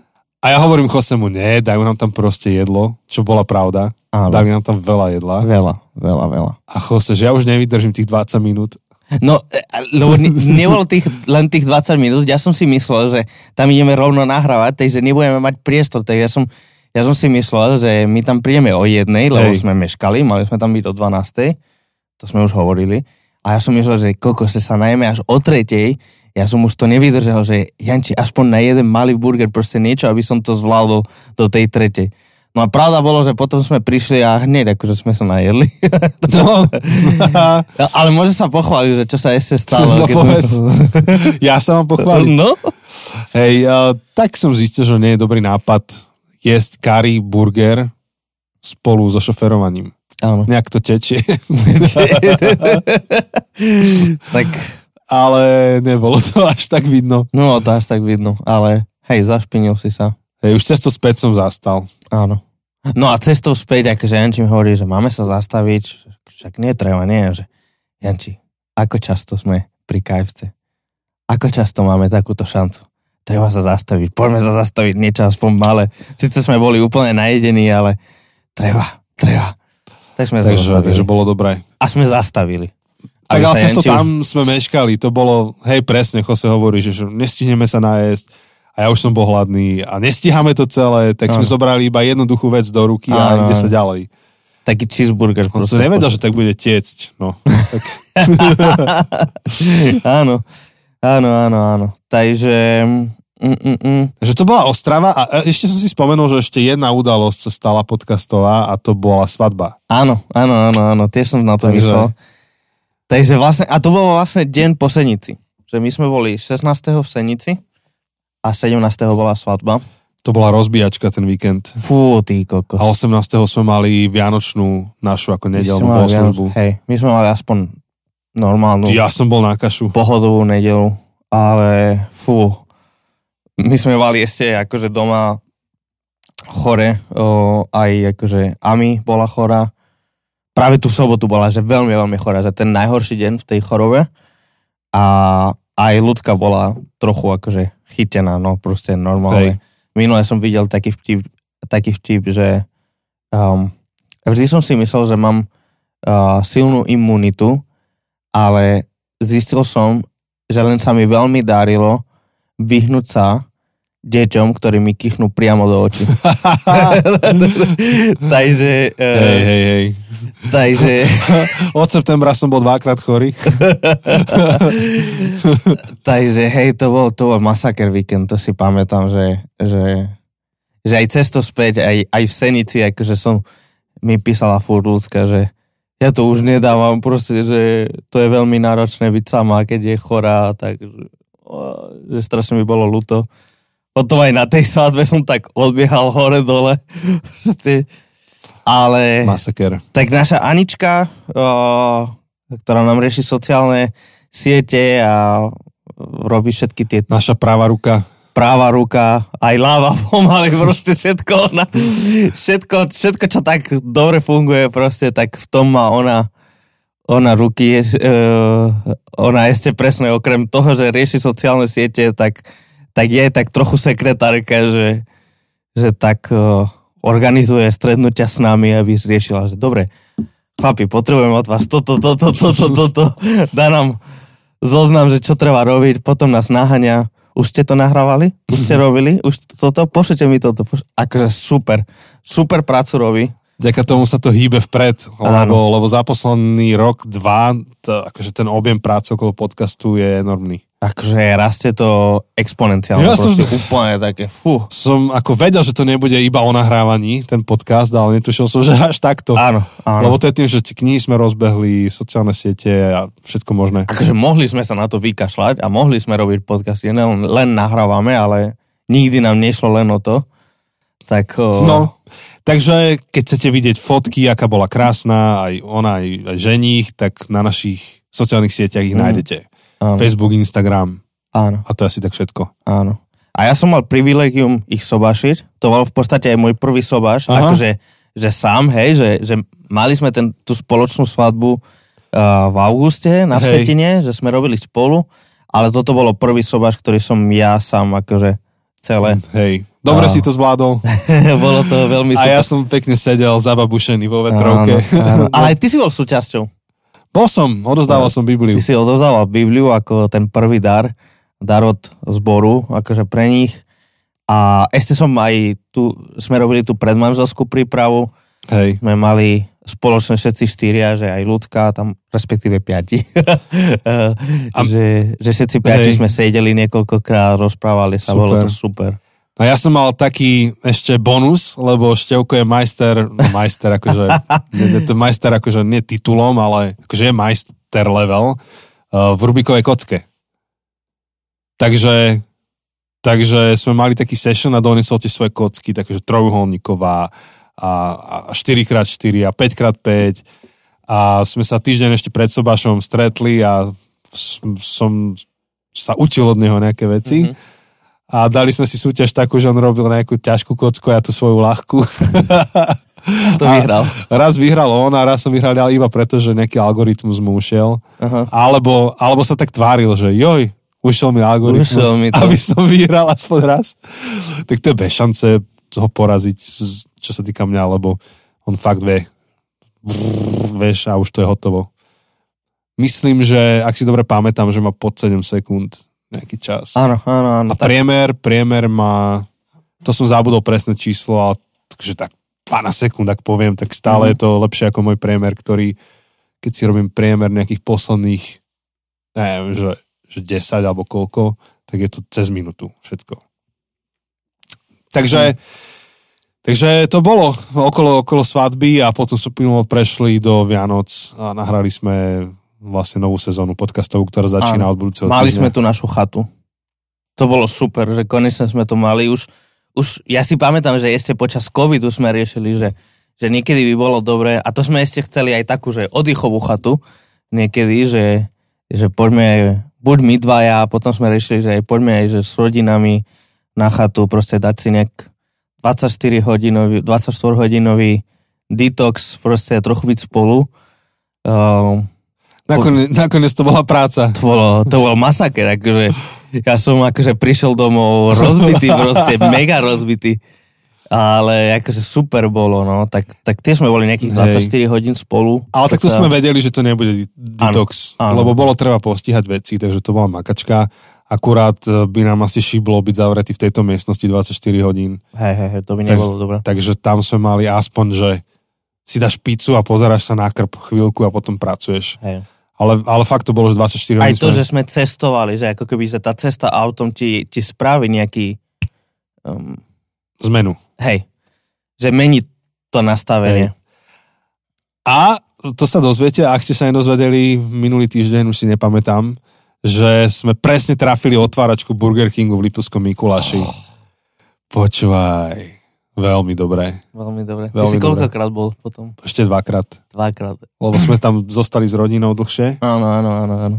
A ja hovorím Chosemu, nie, dajú nám tam proste jedlo, čo bola pravda. Áno. Dali nám tam veľa jedla. veľa, veľa, veľa. A Chose, že ja už nevydržím tých 20 minút. No, e, lebo ne, nebolo tých, len tých 20 minút, ja som si myslel, že tam ideme rovno nahrávať, takže nebudeme mať priestor, tak ja som, ja som si myslel, že my tam prídeme o jednej, lebo Hej. sme meškali, mali sme tam byť o 12. To sme už hovorili. A ja som myslel, že koko, že sa najeme až o tretej, ja som už to nevydržal, že Janči, aspoň na jeden malý burger, proste niečo, aby som to zvládol do tej tretej. No a pravda bolo, že potom sme prišli a hneď akože sme sa najedli. *laughs* No, Ale môže sa pochváliť, že čo sa ešte stalo. No, keď sme povedz. ja sa vám pochválim. No, Hej, uh, tak som zistil, že nie je dobrý nápad jesť curry burger spolu so šoferovaním. áno. Nejak to tečie. *laughs* tak, Ale nebolo to až tak vidno. no to až tak vidno, ale hej, zašpinil si sa. Hej, už cesto späť som zastal. Áno. No a cestou späť, akože Janči mi hovorí, že máme sa zastaviť, však nie treba, nie, že Janči, ako často sme pri KFC? Ako často máme takúto šancu? Treba sa zastaviť, poďme sa zastaviť niečo aspoň malé. Sice sme boli úplne najedení, ale treba, treba. Tak sme Takže, zastavili. takže bolo dobré. A sme zastavili. Tak ale cesto Janči už- tam sme meškali, to bolo, hej presne, Jose hovorí, že že nestihneme sa nájsť a ja už som bol hladný a nestíhame to celé, tak sme Áno. zobrali iba jednoduchú vec do ruky a Áno, ide sa ďalej. Taký cheeseburger. On som nevedel, že tak bude tiecť. No. *laughs* Tak, áno, áno, áno, áno. Takže... Mm, mm, mm. takže to bola Ostrava a ešte som si spomenul, že ešte jedna udalosť sa stala podcastová a to bola svadba. Áno, áno, áno, áno, tiež som na to Takže- myslel. Takže vlastne, a to bolo vlastne deň po Senici. Že my sme boli 16. v Senici a 17. bola svadba. To bola rozbíjačka ten víkend. Fú, ty kokos. A 18. sme mali vianočnú našu ako nedelnú bohoslužbu. Hej, my sme mali aspoň normálnu Ja som bol na kašu. pohodovú nedelu, ale fú, my sme mali ešte akože doma chore, o, aj akože Ami bola chorá, práve tú sobotu bola, že veľmi, veľmi chorá, že ten najhorší deň v tej chorobe a aj ľudská bola trochu akože chytená, no proste normálne. Hej. Minule som videl taký vtip, taký vtip že um, vždy som si myslel, že mám uh, silnú imunitu, ale zistil som, že len sa mi veľmi darilo vyhnúť sa deťom, ktorí mi kýchnú priamo do očí. *laughs* takže, uh, Hej, hej, hej. takže, *laughs* Od septembra som bol dvakrát chorý. *laughs* takže hej, to bol, to bol masaker víkend, to si pamätám, že, že, že aj cesto späť, aj, aj v Senici, akože som mi písala furt ľudská, že ja to už nedávam, proste, že to je veľmi náročné byť sama, keď je chorá, tak že, strašne mi bolo ľúto. Potom aj na tej svadbe som tak odbiehal hore-dole. *laughs* Proste. Ale Masaker. tak naša Anička, ktorá nám rieši sociálne siete a robí všetky tie Naša práva ruka. Práva ruka, aj ľava *laughs* pomaly, proste všetko, ona, všetko, všetko, čo tak dobre funguje, proste, tak v tom má ona, ona ruky, uh, ona ešte presne okrem toho, že rieši sociálne siete, tak, tak je tak trochu sekretárka, že, že tak uh, organizuje stretnutia s nami, aby riešila, že dobre, chlapi, potrebujem od vás toto, toto, toto, toto, dá nám zoznam, že čo treba robiť, potom nás naháňa, už ste to nahrávali? Už ste *laughs* robili? Už toto? Pošlite mi toto. Poš- akože super. super prácu robí. Vďaka tomu sa to hýbe vpred, lebo, lebo za posledný rok, dva, to, akože ten objem práce okolo podcastu je enormný. Akože rastie to exponenciálne, Ja ja som- proste úplne také, fú. Som ako vedel, že to nebude iba o nahrávaní, ten podcast, ale netušil som, že *laughs* až takto. Áno, áno. Lebo to je tým, že knihy sme rozbehli, sociálne siete a všetko možné. Akože mohli sme sa na to vykašľať a mohli sme robiť podcasty, len, len nahrávame, ale nikdy nám nešlo len o to. Tak o, No, takže keď chcete vidieť fotky, aká bola krásna, aj ona, aj, aj ženích, tak na našich sociálnych sieťach ich Mm. nájdete. Áno, Facebook, Instagram áno, a to je asi tak všetko. áno. A ja som mal privilegium ich sobašiť. To bol v podstate aj môj prvý sobaš. Aha. Akože že sám, hej, že, že mali sme ten, tú spoločnú svadbu uh, v auguste na Hej. Vsetine, že sme robili spolu, ale toto bolo prvý sobaš, ktorý som ja sám akože celé. Hej, dobre A- si to zvládol. *laughs* bolo to veľmi A super. ja som pekne sedel zababušený vo vetrovke. Áno, áno. *laughs* Ale aj ty si bol súčasťou. Bol som, odozdával som Bibliu. Ty si odovzdával Bibliu ako ten prvý dar, dar od zboru, akože pre nich. A ešte som aj tu, sme robili tú predmanželskú prípravu, Hej. sme mali spoločne všetci štyria, že aj ľudská, tam respektíve piati. *laughs* A- že, že všetci piati Hej. sme sedeli niekoľkokrát, rozprávali sa, Super. bolo to super. A ja som mal taký ešte bonus, lebo Števko je majster, no majster akože, nie, to je majster akože nie titulom, ale akože je majster level uh, v Rubikovej kocke. Takže, takže sme mali taký session a doniesol tie svoje kocky, takže trojuholníková a, a 4x4 a 5x5 a sme sa týždeň ešte pred Sobašom stretli a som sa učil od neho nejaké veci. Mhm. A dali sme si súťaž takú, že on robil nejakú ťažkú kocku a ja tú svoju ľahkú. *laughs* To A- vyhral. Raz vyhral on a raz som vyhral ja iba preto, že nejaký algoritmus mu ušiel. Aha. Alebo, alebo sa tak tváril, že joj, ušiel mi algoritmus, Ušiel mi to. aby som vyhral aspoň raz. Tak to je bez šance ho poraziť, čo sa týka mňa, lebo on fakt vie. Brrr, vieš, a už to je hotovo. Myslím, že, ak si dobre pamätám, že má pod 7 sekúnd nejaký čas. Áno, áno, áno. A priemer, priemer má, to som zabudol presné číslo, ale takže tak 12 sekúnd, ak poviem, tak stále Mhm. je to lepšie ako môj priemer, ktorý, keď si robím priemer nejakých posledných, neviem, že, že 10 alebo koľko, tak je to cez minútu všetko. Takže, takže to bolo okolo, okolo svadby a potom sme plynulo prešli do Vianoc a nahrali sme vlastne novú sezónu podcastov, ktorá začína Áno. od budúceho Mali týždňa. sme tu našu chatu. To bolo super, že konečne sme to mali. Už, už ja si pamätám, že ešte počas covidu sme riešili, že, že niekedy by bolo dobré, a to sme ešte chceli aj takú, že oddychovú chatu, niekedy, že, že poďme, buď my dvaja, a potom sme riešili, že aj poďme aj že s rodinami na chatu, proste dať si nejak 24 hodinový, 24 hodinový detox, proste trochu byť spolu. Um, Nakoniec, nakoniec to bola práca. to bolo, to bol masaker, akože ja som akože prišiel domov rozbitý, *laughs* proste mega rozbitý. Ale akože super bolo, no, tak, tak tiež sme boli nejakých 24 Hej. hodín spolu. Ale tak to sa- sme vedeli, že to nebude detox, áno. lebo bolo treba postihať veci, takže to bola makačka. Akurát e, by nám asi šiblo byť zavretý v tejto miestnosti 24 hodín. Hej, hej, hej, to by Tak- nebolo dobré. Takže tam sme mali aspoň, že si dáš pizzu a pozeráš sa na krp chvíľku a potom pracuješ. Hej. Ale, ale fakt to bolo, že 24 hodín Aj to, sme... že sme cestovali, že ako keby, že tá cesta autom ti, ti spraví nejaký, um, Zmenu. hej, že mení to nastavenie. A to sa dozviete, ak ste sa nedozvedeli minulý týždeň, už si nepamätám, že sme presne trafili otváračku Burger Kingu v Liptovskom Mikuláši. Počúvaj, veľmi dobré. Veľmi dobre. Ty Veľmi si koľkokrát bol potom? Ešte dvakrát, Dvakrát. lebo sme tam zostali s rodinou dlhšie. *laughs* Áno, áno, áno, áno.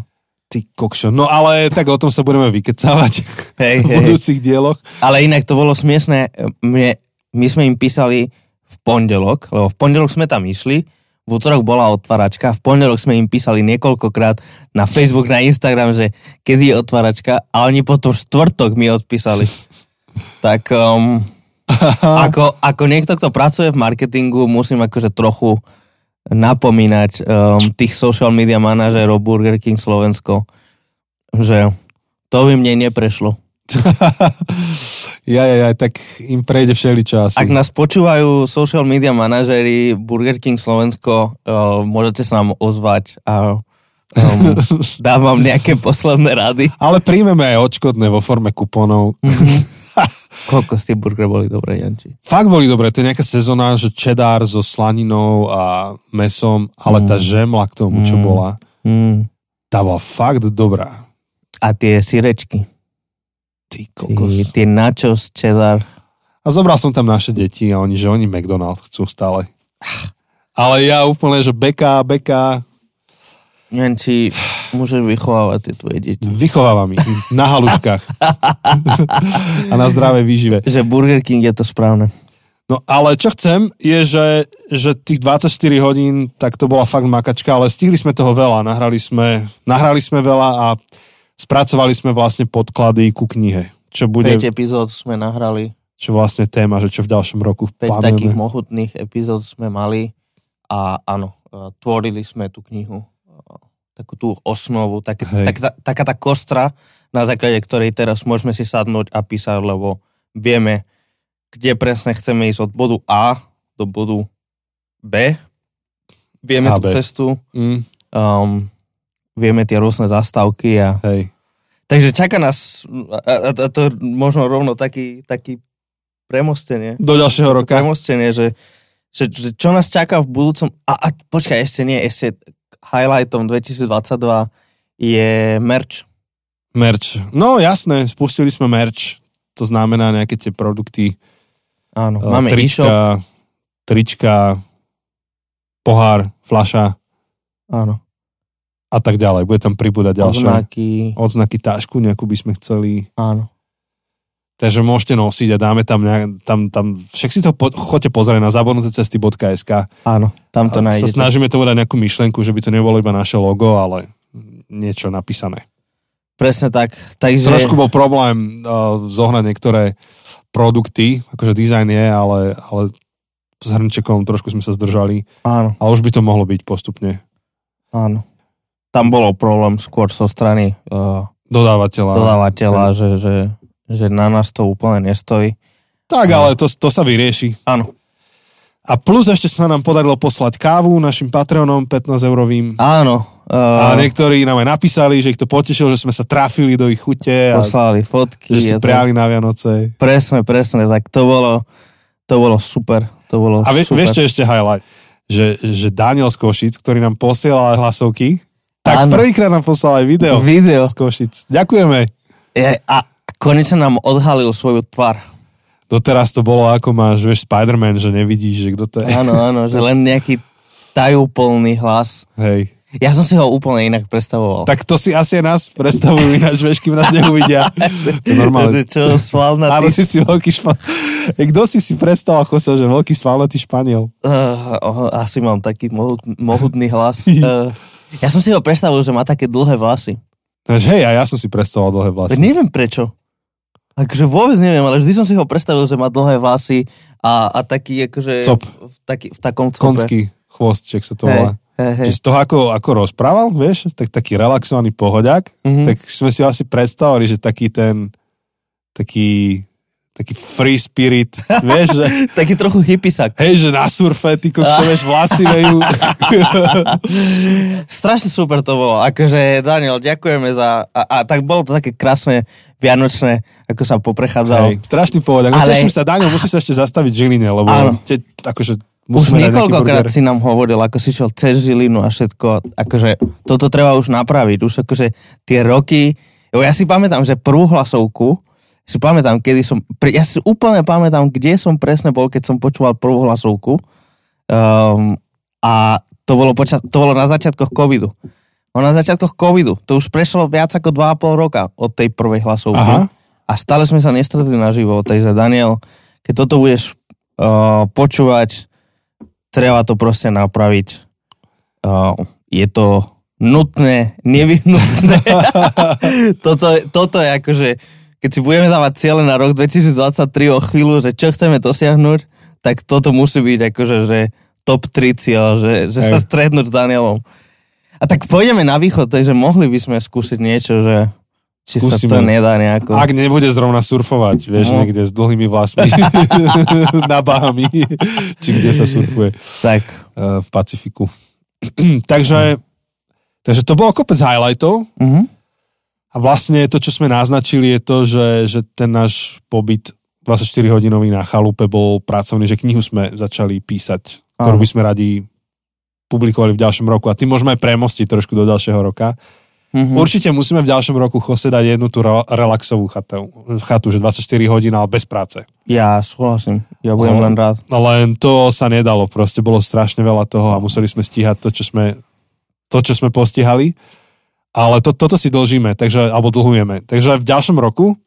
Ty kokšo. No ale tak o tom sa budeme vykecávať Hej, *laughs* v hej, hej. budúcich dieloch. Ale inak to bolo smiešné. Mne, my sme im písali v pondelok, lebo v pondelok sme tam išli, v útorok bola otváračka, v pondelok sme im písali niekoľkokrát na Facebook, na Instagram, že kedy je otváračka a oni potom v štvrtok mi odpísali. *laughs* tak um, ako, ako niekto, kto pracuje v marketingu, musím akože trochu napomínať um, tých social media manažerov Burger King Slovensko, že to by mne neprešlo. *laughs* ja, ja, ja, tak im prejde všeličo asi. Ak nás počúvajú social media manažéri Burger King Slovensko, uh, môžete sa nám ozvať a um, *laughs* dám vám nejaké posledné rady. Ale príjmeme aj odškodné vo forme kuponov. *laughs* Koľko z tie burgery boli dobré, Janči? Fakt boli dobré, to je nejaká sezóna, že čedár so slaninou a mesom, ale tá žemla k tomu, čo Mm. bola, Mm. tá bola fakt dobrá. A tie sirečky, Ty kokos. tie nachos, cheddar. A zobral som tam naše deti a oni, že oni McDonald chcú stále. Ale ja úplne, že beka, beka, Janči, môžeš vychovávať tie tvoje deti. vychovávam ich na haluškách. *laughs* a na zdravej výžive. Že Burger King je to správne. No ale čo chcem, je, že, že tých 24 hodín, tak to bola fakt makačka, ale stihli sme toho veľa. Nahrali sme, nahrali sme veľa a spracovali sme vlastne podklady ku knihe. Čo bude, 5 epizód sme nahrali, čo vlastne téma, že čo v ďalšom roku 5 takých plánujeme. mohutných epizód sme mali a áno, tvorili sme tú knihu, takú tú osnovu, tak, Hej. tak, tá- taká tá kostra, na základe ktorej teraz môžeme si sadnúť a písať, lebo vieme, kde presne chceme ísť od bodu A do bodu B. Vieme A, tú B. cestu, Mm, um, vieme tie rôzne zastávky a hej. takže čaká nás a, a, a to možno rovno taký, taký premostenie. Do ďalšieho roka. Premostenie, že, že, že čo nás čaká v budúcom a, a počkaj, ešte nie, ešte highlightom 2022 je merch. Merch. No jasné, spustili sme merch. To znamená nejaké tie produkty. Áno, eh, máme e-shop. trička, trička, pohár, fľaša Áno, a tak ďalej. Bude tam pribúdať ďalšie. oznaky, Odznaky tášku nejakú by sme chceli. áno. Takže môžete nosiť a dáme tam, nejak, tam, tam však si to po, choďte pozrieť na zabudnutecesty.sk. Áno, tam to A sa nájdete. snažíme tomu dať nejakú myšlenku, že by to nebolo iba naše logo, ale niečo napísané. Presne tak. Takže, Trošku bol problém uh, zohnať niektoré produkty, akože dizajn je, ale, ale s hrnčekom trošku sme sa zdržali, áno, ale už by to mohlo byť postupne áno. Tam bolo problém skôr so strany uh, dodávateľa. dodávateľa, že, že, že na nás to úplne nestojí. Tak, ale to, to sa vyrieši. Áno, A plus ešte sa nám podarilo poslať kávu našim Patreonom 15 eurovým. áno. A Uh, niektorí nám aj napísali, že ich to potešilo, že sme sa trafili do ich chute a poslali fotky. že si a priali na Vianoce. Presne, presne, tak to bolo, to bolo super. To bolo A vie, super. vieš čo ešte highlight? Že, že Daniel z Košic, ktorý nám posielal hlasovky, tak prvýkrát nám poslal aj video, Video. z Košic. Ďakujeme. Je, a konečne nám odhalil svoju tvár. Doteraz to bolo ako máš, vieš, Spider-Man, že nevidíš, že kto to je. Áno, áno, že len nejaký tajúplný hlas. Hej. Ja som si ho úplne inak predstavoval. Tak to si asi nás predstavujú ináč, vieš, kým nás neuvidia. Normálne. Čo, slavná Áno, ty... si veľký španiel. Kto si si predstavoval, Chose, že veľký svalnatý španiel? Uh, oh, asi mám taký mohut, mohutný hlas. Uh, *laughs* ja som si ho predstavil, že má také dlhé vlasy. Takže hej, a ja som si predstavoval dlhé Tak vlasy. neviem prečo. Akože vôbec neviem, ale vždy som si ho predstavil, že má dlhé vlasy a, a taký akože... Cop. V, taký, v takom cope. Konský chvostček sa to Hej, volá. hej, hej. Že z toho, ako, ako rozprával, vieš, tak taký relaxovaný pohodiak, Mhm. tak sme si asi predstavili, že taký ten, taký, taký free spirit, vieš, že *laughs* Taký trochu hippisak. hej, že na surfe, ty kokšo, *laughs* vieš, vlasy vejú. *laughs* Strašne super to bolo. Akože, Daniel, ďakujeme za... A, a tak bolo to také krásne, vianočné, ako sa poprechádzal. Hej, strašný pohodiak. No, Ale- Teším sa, Daniel, musí sa ešte zastaviť v Žiline, lebo Áno. te, akože Už niekoľkokrát si nám hovoril, ako si šiel cez Žilinu a všetko. Akože toto treba už napraviť. Už akože tie roky... Jo, Ja si pamätám, že prvú hlasovku si pamätám, kedy som... Ja si úplne pamätám, kde som presne bol, keď som počúval prvú hlasovku. Um, a to bolo, počas, to bolo na začiatkoch covidu. No na začiatkoch covidu. To už prešlo viac ako 2,5 roka od tej prvej hlasovky. Aha. A stále sme sa nestretli naživo. Takže Daniel, keď toto budeš uh, počúvať, treba to proste napraviť. Uh, je to nutné, nevyhnutné. *laughs* *laughs* toto, toto je akože, keď si budeme dávať cieľe na rok 2023 o chvíľu, že čo chceme dosiahnuť, tak toto musí byť akože, že top 3 cieľ, že, že sa stretnúť s Danielom. A tak pôjdeme na východ, takže mohli by sme skúsiť niečo, že či sa Skúsime. to nedá nejako. Ak nebude zrovna surfovať, vieš, No. niekde s dlhými vlasmi *laughs* na Bahami, či kde sa surfuje Tak, uh, v Pacifiku. *clears throat* takže, takže to bolo kopec highlightov mhm. A vlastne to, čo sme naznačili, je to, že, že ten náš pobyt 24-hodinový na chalupe bol pracovný, že knihu sme začali písať, ktorú by sme radi publikovali v ďalšom roku a tým môžeme aj premostiť trošku do ďalšieho roka. Mhm. Určite musíme v ďalšom roku dať jednu tú re- relaxovú chatu, chatu, že 24 hodín, ale bez práce. Ja súhlasím, ja budem No. len rád. Len to sa nedalo, proste bolo strašne veľa toho a museli sme stíhať to, čo sme, to, čo sme postihali. Ale to, toto si dlžíme, takže, alebo dlhujeme. Takže v ďalšom roku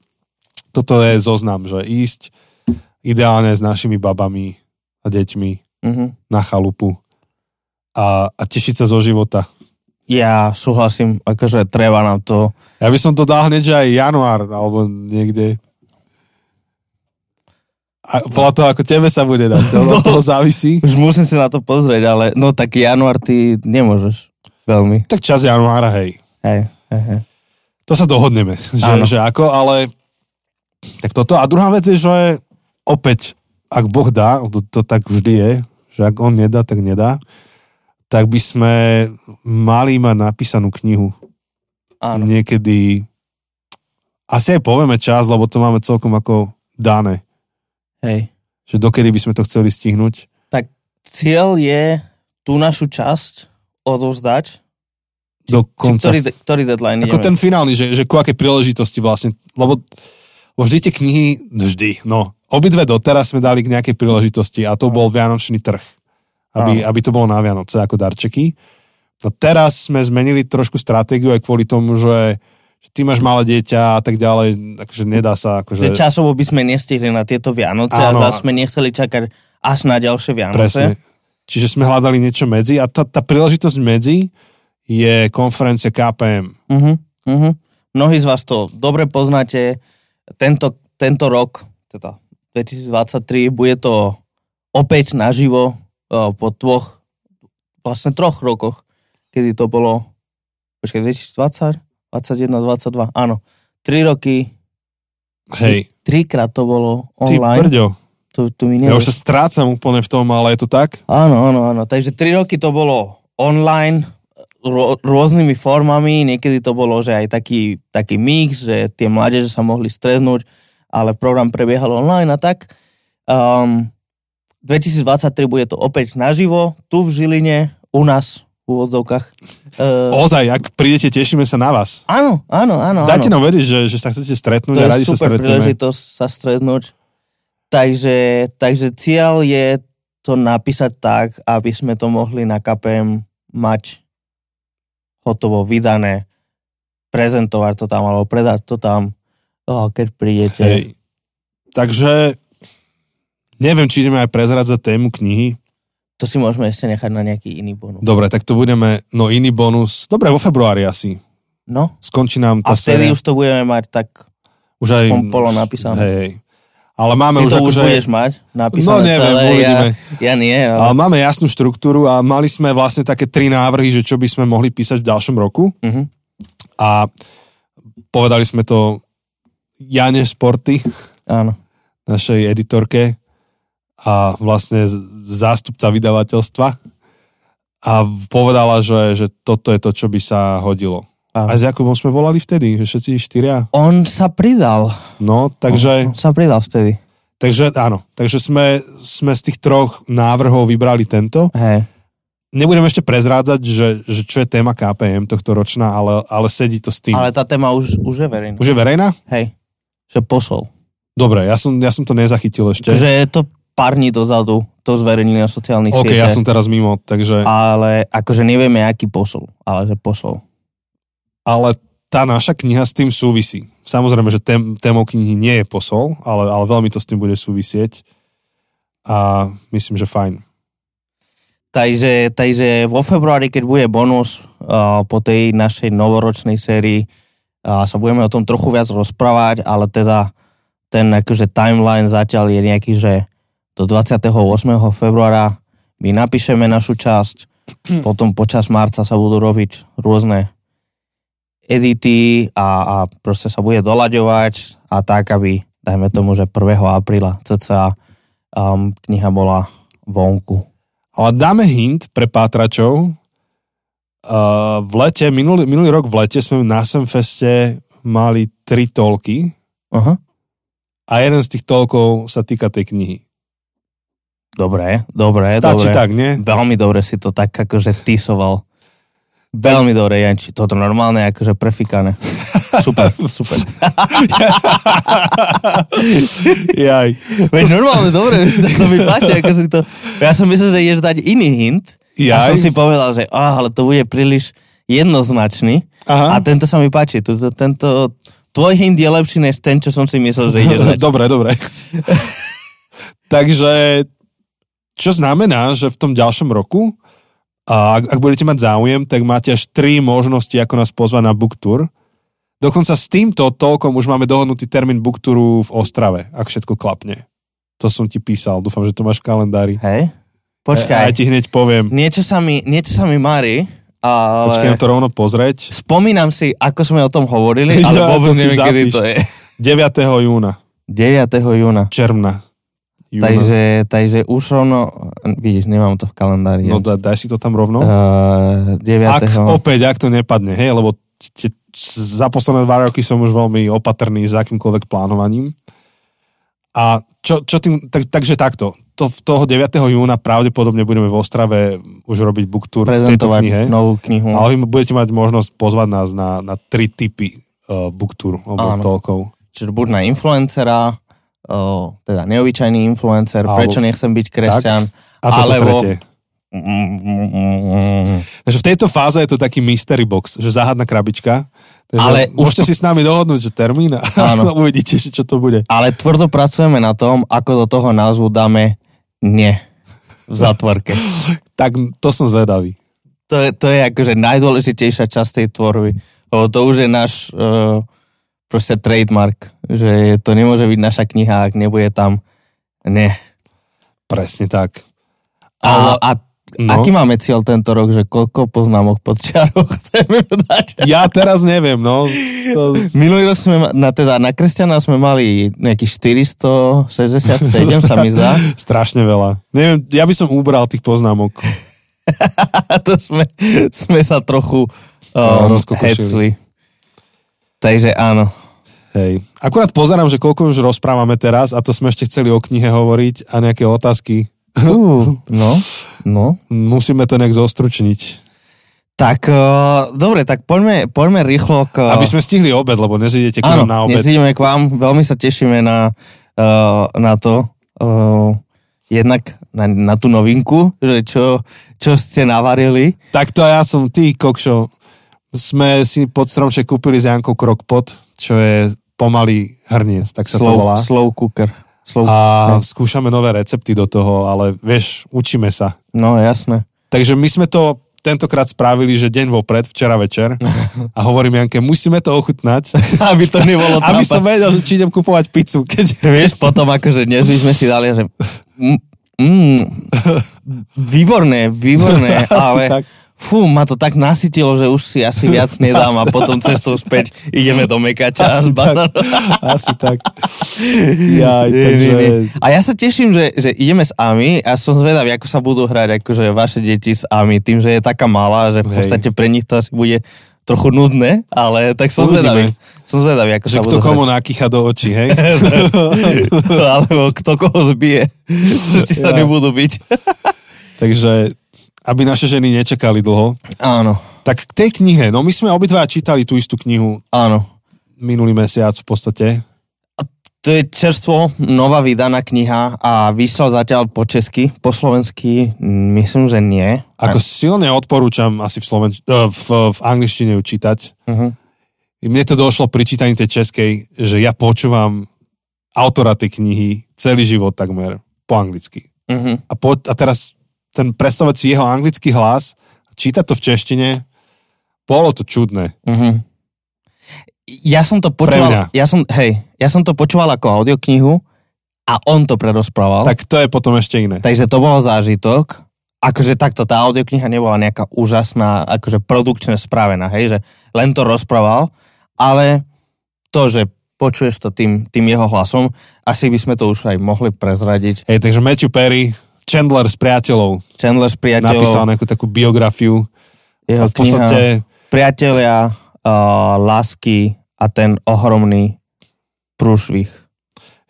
toto je zoznam, že ísť ideálne s našimi babami a deťmi Mhm. na chalupu a, a tešiť sa zo života. Ja súhlasím, akože treba nám to. Ja by som to dal hneď, že aj január, alebo niekde. A podľa toho, ako tebe sa bude dať, to *laughs* No. toho závisí. Už musím sa na to pozrieť, ale no tak január ty nemôžeš veľmi. Tak čas januára, hej. Hej, hej, hej. To sa dohodneme, že, Áno. že ako, ale tak toto. A druhá vec je, že opäť, ak Boh dá, to, to tak vždy je, že ak On nedá, tak nedá, tak by sme mali mať napísanú knihu. Áno. Niekedy, asi aj povieme čas, lebo to máme celkom ako dané, Hej. že dokedy by sme to chceli stihnúť. Cieľ je tú našu časť odovzdať. Do Či konca. ktorý, ktorý deadline Ako ideme? ten finálny, že, že ku akej príležitosti vlastne, lebo, lebo vždy tie knihy, vždy, no, obidve doteraz sme dali k nejakej príležitosti a to bol Vianočný trh, aby, aby to bolo na Vianoce ako darčeky. No teraz sme zmenili trošku stratégiu aj kvôli tomu, že, že ty máš malé dieťa a tak ďalej, akože nedá sa, Že akože... časovo by sme nestihli na tieto Vianoce Áno. a zase sme nechceli čakať až na ďalšie Vianoce. Presne. Čiže sme hľadali niečo medzi a tá, tá príležitosť medzi je konferencia KPM. Uh-huh, uh-huh. Mnohí z vás to dobre poznáte. Tento, tento rok, teda 2023, bude to opäť naživo uh, po dvoch, vlastne troch rokoch, kedy to bolo, počkaj, 2020, 21, 22, áno. Tri roky, Hej, trikrát to bolo ty online. brďo, Tu, tu mi ja už sa strácam úplne v tom, ale je to tak? Áno, áno, áno. Takže tri roky to bolo online, rô, rôznymi formami, niekedy to bolo, že aj taký, taký mix, že tie mládeže sa mohli stretnúť, ale program prebiehal online a tak. Um, 2023 bude to opäť naživo, tu v Žiline, u nás v úvodzovkách. Uh, *laughs* Ozaj, ak prídete, tešíme sa na vás. áno, áno, áno. Dajte áno. nám vedieť, že, že sa chcete stretnúť To a je radi sa super stretneme. príležitosť sa stretnúť. Takže, takže cieľ je to napísať tak, aby sme to mohli na KPM mať hotovo vydané, prezentovať to tam alebo predať to tam, oh, keď prídete. Hej. Takže neviem, či ideme aj prezradzať tému knihy. To si môžeme ešte nechať na nejaký iný bonus. Dobre, tak to budeme, no iný bonus, dobre, vo februári asi. No, Skončí nám a tá vtedy séria. už to budeme mať tak, už aj, polo napísané. Hej, hej. Ale máme ty už to už akože... budeš mať napísané No neviem, celé, uvidíme. ja, ja nie. Ale Ale... máme jasnú štruktúru a mali sme vlastne také tri návrhy, že čo by sme mohli písať v ďalšom roku. Uh-huh. A povedali sme to Jane Sporty, Áno. našej editorke a vlastne zástupca vydavateľstva a povedala, že, že toto je to, čo by sa hodilo. A s Jakubom sme volali vtedy, že všetci štyria. On sa pridal. No, takže, On sa pridal vtedy. takže áno. Takže sme, sme z tých troch návrhov vybrali tento. Hej. Nebudem ešte prezrádzať, že, že čo je téma KPM tohto ročná, ale, ale sedí to s tým. Ale tá téma už, už je verejná. Už je verejná? Hej. Že posol. Dobre, ja som, ja som to nezachytil ešte. Že je to pár dní dozadu, to zverejnili na sociálnych OK, sieťach. ja som teraz mimo, takže... Ale akože nevieme, aký posol. Ale že posol. Ale tá naša kniha s tým súvisí. Samozrejme, že tém, témou knihy nie je posol, ale, ale veľmi to s tým bude súvisieť a myslím, že fajn. Takže, takže vo februári, keď bude bonus uh, po tej našej novoročnej sérii, uh, sa budeme o tom trochu viac rozprávať, ale teda ten akože timeline zatiaľ je nejaký, že do 28. februára my napíšeme našu časť, *clears throat* potom počas marca sa budú robiť rôzne edity a, a proste sa bude doľaďovať a tak, aby, dajme tomu, že 1. apríla cca um, kniha bola vonku. Ale dáme hint pre pátračov. Uh, v lete, minulý, minulý rok v lete sme na Semfeste mali tri tolky Aha. a jeden z tých tolkov sa týka tej knihy. Dobre, dobre, Stačí dobre. tak, nie? Veľmi dobre si to tak akože tisoval. Veľmi dobre, Janči. Toto normálne akože prefikané. Super, *laughs* super. *laughs* Jaj. Veď normálne dobre, *laughs* tak to mi páči. Akože to, ja som myslel, že ideš dať iný hint. A som Jaj. si povedal, že oh, ale to bude príliš jednoznačný. A Aha. tento sa mi páči. Tuto, tento, tvoj hint je lepší než ten, čo som si myslel, že ideš dať. Dobre, dobre. Takže, čo znamená, že v tom ďalšom roku, a ak, ak budete mať záujem, tak máte až tri možnosti, ako nás pozvať na book tour. Dokonca s týmto toľkom už máme dohodnutý termín book touru v Ostrave, ak všetko klapne. To som ti písal, dúfam, že to máš v kalendári. Hej? A ja Počkaj. ti hneď poviem. Niečo sa mi, niečo sa mi marí, ale... Počkaj to rovno pozrieť. Spomínam si, ako sme o tom hovorili, ale *laughs* Ja, vôbec neviem, kedy to je. 9. júna, 9. júna. června. Júna. Takže, takže už rovno, vidíš, nemám to v kalendári. No daj, daj si to tam rovno. Uh, 9. Ak opäť, ak to nepadne, hej, lebo te, za posledné dva roky som už veľmi opatrný s akýmkoľvek plánovaním. A čo, čo tým, tak, takže takto. To, toho 9. júna pravdepodobne budeme v Ostrave už robiť book tour v tejto knihe. novú knihu. Ale vy budete mať možnosť pozvať nás na, na tri typy uh, book tour, alebo Áno. toľkov. Čiže buď na influencera, uh, teda neobyčajný influencer, Alebo- prečo nechcem byť kresťan, A toto alebo... tretie. Takže v tejto fáze je to taký mystery box, že záhadná krabička. Takže Ale už môžete si s nami dohodnúť, že termín a Áno. *laughs* uvidíte, čo to bude. Ale tvrdo pracujeme na tom, ako do toho názvu dáme nie v zatvorke. *laughs* Tak to som zvedavý. to, je, to je akože najdôležitejšia časť tej tvorby. Lebo to už je náš uh, proste trademark, že to nemôže byť naša kniha, ak nebude tam ne. Presne tak. A, a No. aký máme cieľ tento rok, že koľko poznámok pod čiarou *laughs* chceme dať? Ja teraz neviem, no. To... *laughs* Minulý rok sme, na, teda na kresťana sme mali nejakých 467, sa mi zdá. *laughs* Strašne veľa. Neviem, ja by som ubral tých poznámok. To sme, sme sa trochu No, um, rozkokošili. hecli. Takže áno. Hej. Akurát pozerám, že koľko už rozprávame teraz a to sme ešte chceli o knihe hovoriť a nejaké otázky. Uh, no, no. Musíme to nejak zostručniť. Tak, uh, dobre, tak poďme, poďme rýchlo k... Aby sme stihli obed, lebo nezidete k Áno, nám na obed. dnes ideme k vám, veľmi sa tešíme na, uh, na to, uh, jednak na, na tú novinku, že čo, čo ste navarili. Takto ja som ty, kokšo. Sme si pod stromček kúpili s Jankou Krokpot, čo je pomalý hrniec, tak sa to Slow, volá. slow cooker. Slow, A skúšame nové recepty do toho, ale vieš, učíme sa. No, jasné. Takže my sme to tentokrát spravili, že deň vopred, včera večer. A hovorím Janke, musíme to ochutnať, *laughs* Aby to nebolo aby som trápať. vedel, či idem kupovať pizzu. Keď... Vieš, potom akože dnes sme si dali, že mm, výborné, výborné, *laughs* ale tak. Fú, ma to tak nasytilo, že už si asi viac *laughs* nedám a potom cestou späť ideme do Mekača *laughs* Asi tak. Asi *laughs* tak. Jaj, takže... A ja sa teším, že, že ideme s Ami a som zvedavý, ako sa budú hrať akože vaše deti s Ami, tým, že je taká malá, že v podstate pre nich to asi bude trochu nudné, ale tak som Uvidíme. zvedavý. Som zvedavý, ako Že sa kto komu nakýcha do očí, hej? Alebo kto koho zbije. Či sa Ja. nebudú byť. Takže, aby naše ženy nečakali dlho. Áno, Tak k tej knihe, no my sme obidva čítali tú istú knihu áno. minulý mesiac v podstate. To je čerstvo, nová vydaná kniha a vyšla zatiaľ po česky, po slovensky mm, myslím, že nie. Ako silne odporúčam asi v, Slovenč- eh, v, v angličtine ju čítať. Uh-huh. Mne to došlo pri čítaní tej českej, že ja počúvam autora tej knihy celý život takmer po anglicky. Uh-huh. A, po, a teraz ten predstavec si jeho anglický hlas, čítať to v češtine, bolo to čudné. Uh-huh. Ja som to počúval, ja som, hej, ja som to počúval ako audioknihu a on to prerozprával. Tak. Tak to je potom ešte iné. Takže to bol zážitok, akože takto, tá audiokniha nebola nejaká úžasná, akože produkčne spravená, hej, že len to rozprával, ale to, že počuješ to tým, tým jeho hlasom, asi by sme to už aj mohli prezradiť. Hej, takže Matthew Perry, Chandler s priateľov. Chandler s priateľov. Napísal nejakú takú biografiu. Jeho v podstate... Priatelia, uh, lásky a ten ohromný prúšvih.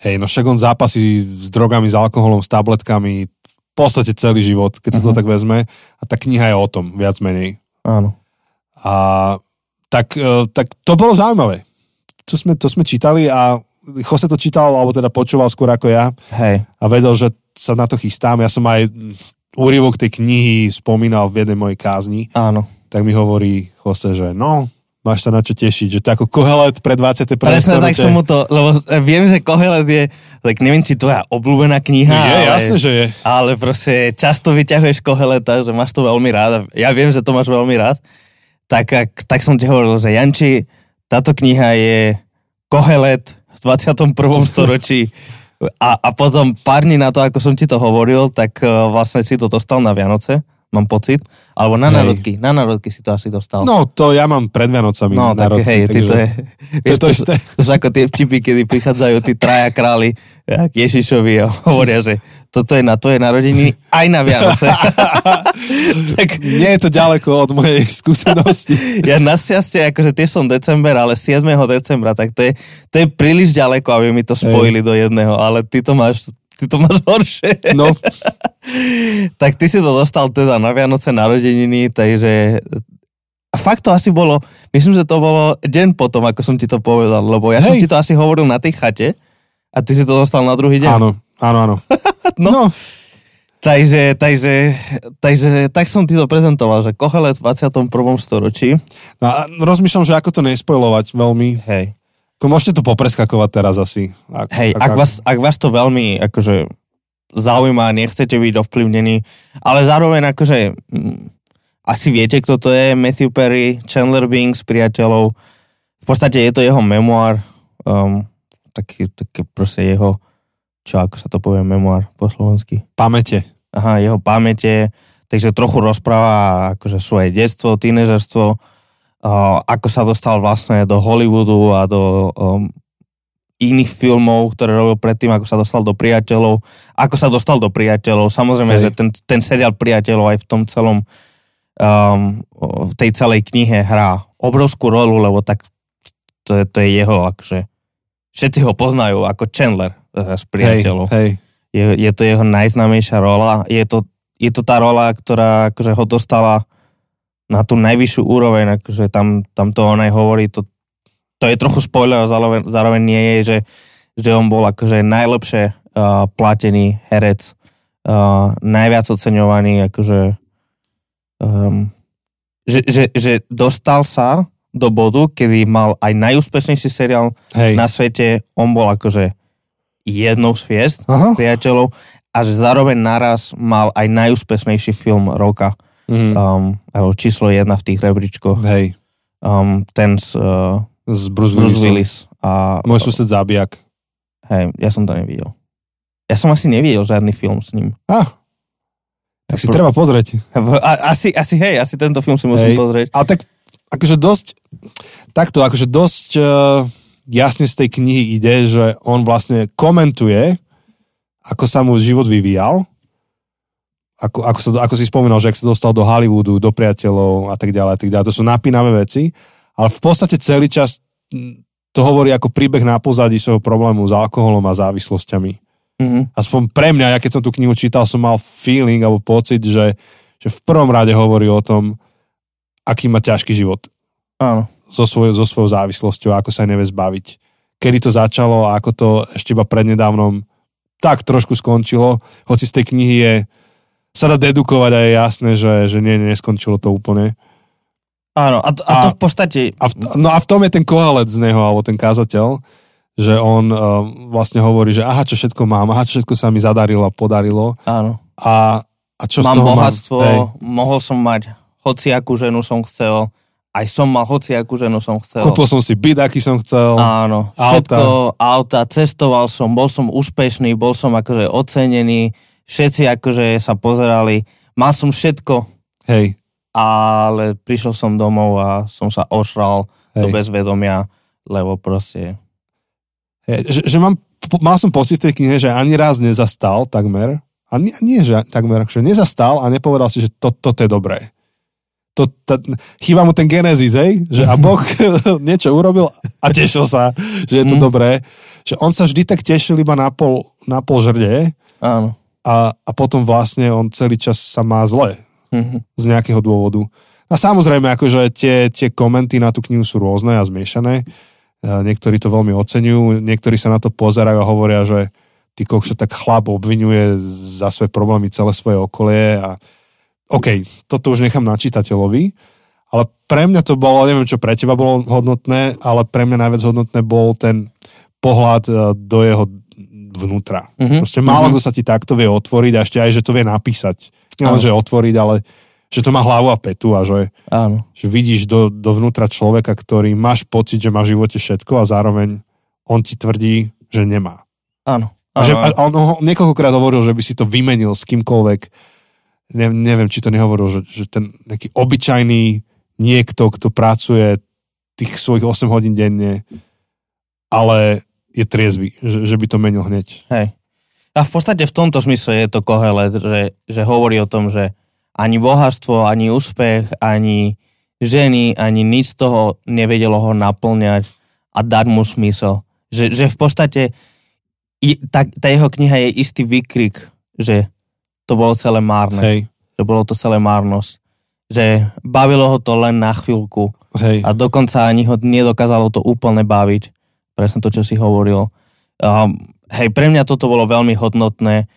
Hej, no však on zápasí s drogami, s alkoholom, s tabletkami v podstate celý život, keď sa uh-huh. to tak vezme. A tá kniha je o tom, viac menej. Áno. A tak, uh, tak to bolo zaujímavé. To sme, to sme čítali a Jose to čítal, alebo teda počúval skôr ako ja. Hej. A vedel, že sa na to chystám. Ja som aj úryvok tej knihy spomínal v jednej mojej kázni. Áno. Tak mi hovorí Jose, že no, máš sa na čo tešiť, že to ako Kohelet pre 21. Presne tak som mu to, lebo viem, že Kohelet je, tak neviem, či tvoja obľúbená kniha. Je, ale, jasné, že je. Ale proste často vyťahuješ Koheleta, že máš to veľmi rád. Ja viem, že to máš veľmi rád. Tak, tak som ti hovoril, že Janči, táto kniha je Kohelet v 21. storočí. *laughs* A, a potom pár dní na to, ako som ti to hovoril, tak uh, vlastne si to dostal na Vianoce mám pocit. Alebo na národky, na národky si to asi dostal. No, to ja mám pred Vianocami No, tak národky, hej, ty to je... To je to isté. To, to ako tie vtipy, kedy prichádzajú tí traja králi k Ježišovi a hovoria, že toto je na tvoje narodiny aj na Vianoce. *laughs* tak, Nie je to ďaleko od mojej skúsenosti. ja našťastie, akože tiež som december, ale 7. decembra, tak to je, to je príliš ďaleko, aby mi to spojili Ej. do jedného, ale ty to máš ty to máš horšie. No. *laughs* tak ty si to dostal teda na Vianoce narodeniny, takže a fakt to asi bolo, myslím, že to bolo deň potom, ako som ti to povedal, lebo ja Hej. som ti to asi hovoril na tej chate a ty si to dostal na druhý deň. Áno, áno, áno. *laughs* no. no. Takže, takže, takže, tak som ti to prezentoval, že Kochelet v 21. storočí. No a rozmýšľam, že ako to nespojovať veľmi. Hej. Ako môžete to popreskakovať teraz asi. Ak, Hej, ak, ak, vás, ak vás to veľmi akože zaujíma, nechcete byť ovplyvnení, ale zároveň akože m, asi viete, kto to je, Matthew Perry, Chandler Bing s priateľov. V podstate je to jeho memoár, um, taký, taký proste jeho, čo ako sa to povie, memoár po slovensky? Pamäte. Aha, jeho pamäte, takže trochu rozpráva akože svoje detstvo, tínežerstvo, uh, ako sa dostal vlastne do Hollywoodu a do um, iných filmov, ktoré robil predtým, ako sa dostal do priateľov, ako sa dostal do priateľov. Samozrejme, Hej. že ten, ten seriál priateľov aj v tom celom, um, v tej celej knihe hrá obrovskú rolu, lebo tak to, to je jeho, akože všetci ho poznajú ako Chandler z priateľov. Hej, hej. Je, je to jeho najznámejšia rola. Je to, je to tá rola, ktorá akože ho dostala na tú najvyššiu úroveň, akože tam, tam to on aj hovorí, to, to je trochu spoiler, zároveň, zároveň nie je, že, že on bol akože najlepšie uh, platený herec, uh, najviac oceňovaný, akože um, že, že, že dostal sa do bodu, kedy mal aj najúspešnejší seriál Hej. na svete, on bol akože jednou z hviezd priateľov a že zároveň naraz mal aj najúspešnejší film roka mm. um, alebo číslo jedna v tých rebríčkoch. Hej. Um, ten z, uh, z Bruce, Bruce Willis. A, Môj sused zabijak. Hej, ja som to nevidel. Ja som asi nevidel žiadny film s ním. Ah, tak si treba pozrieť. A, asi, asi, hej, asi tento film si musím hej. pozrieť. Ale tak, akože dosť, takto, akože dosť uh, jasne z tej knihy ide, že on vlastne komentuje, ako sa mu život vyvíjal ako, ako, sa, ako si spomínal, že ak sa dostal do Hollywoodu, do priateľov a tak ďalej, a tak ďalej. To sú napínavé veci, ale v podstate celý čas to hovorí ako príbeh na pozadí svojho problému s alkoholom a závislosťami. Mm-hmm. Aspoň pre mňa, ja keď som tú knihu čítal, som mal feeling alebo pocit, že, že v prvom rade hovorí o tom, aký má ťažký život. Áno. So, svoj, so svojou závislosťou, ako sa nevie zbaviť. Kedy to začalo a ako to ešte iba prednedávnom tak trošku skončilo, hoci z tej knihy je sa dá dedukovať a je jasné, že, že nie, neskončilo to úplne. Áno, a to, a to v podstate... A v, no a v tom je ten kohalec z neho, alebo ten kázateľ, že on uh, vlastne hovorí, že aha, čo všetko mám, aha, čo všetko sa mi zadarilo a podarilo. Áno. A, a čo mám z toho bohatstvo, mám? mohol som mať hociakú ženu som chcel, aj som mal hociakú ženu som chcel. Kúpil som si byt, aký som chcel. Áno, všetko, auta. auta, cestoval som, bol som úspešný, bol som akože ocenený, všetci akože sa pozerali, mal som všetko, Hej, ale prišiel som domov a som sa ošral do hej. bezvedomia, lebo proste... hej že, že mám, mal som pocit v tej knihe, že ani raz nezastal takmer, a nie, nie že takmer, že nezastal a nepovedal si, že to, toto je dobré. To, ta, chýba mu ten genesis, hej? Že a Boh *laughs* niečo urobil a tešil sa, že je to Mm. dobré. Že on sa vždy tak tešil iba na pol, na pol žrde Áno. a, a potom vlastne on celý čas sa má zle Z nejakého dôvodu. A samozrejme, akože tie, tie komenty na tú knihu sú rôzne a zmiešané. E, Niektorí to veľmi oceňujú, niektorí sa na to pozerajú a hovoria, že ty kokšo tak chlap obvinuje za svoje problémy celé svoje okolie a OK, toto už nechám na čitateľovi, ale pre mňa to bolo, neviem čo pre teba bolo hodnotné, ale pre mňa najviac hodnotné bol ten pohľad e, do jeho vnútra. Mhm. Proste málo Mhm. kto sa ti takto vie otvoriť a ešte aj, že to vie napísať. Nielen, že otvoriť, ale že to má hlavu a petu a že, Áno. že vidíš do, dovnútra človeka, ktorý máš pocit, že má v živote všetko a zároveň on ti tvrdí, že nemá. Áno. A, že, a on ho niekoľkokrát hovoril, že by si to vymenil s kýmkoľvek. Ne, neviem, či to nehovoril, že, že ten nejaký obyčajný niekto, kto pracuje tých svojich 8 hodín denne, ale je triezvy, že, že by to menil hneď. Hej. A v podstate v tomto zmysle je to Kohelet, že, že hovorí o tom, že ani bohatstvo, ani úspech, ani ženy, ani nič z toho nevedelo ho naplňať a dať mu smysel. Že, že v podstate tá, tá jeho kniha je istý výkrik, že to bolo celé márne. Hej, Že bolo to celé márnosť. Že bavilo ho to len na chvíľku hej. a dokonca ani ho nedokázalo to úplne baviť. Presne to, čo si hovoril. Um, hej, pre mňa toto bolo veľmi hodnotné,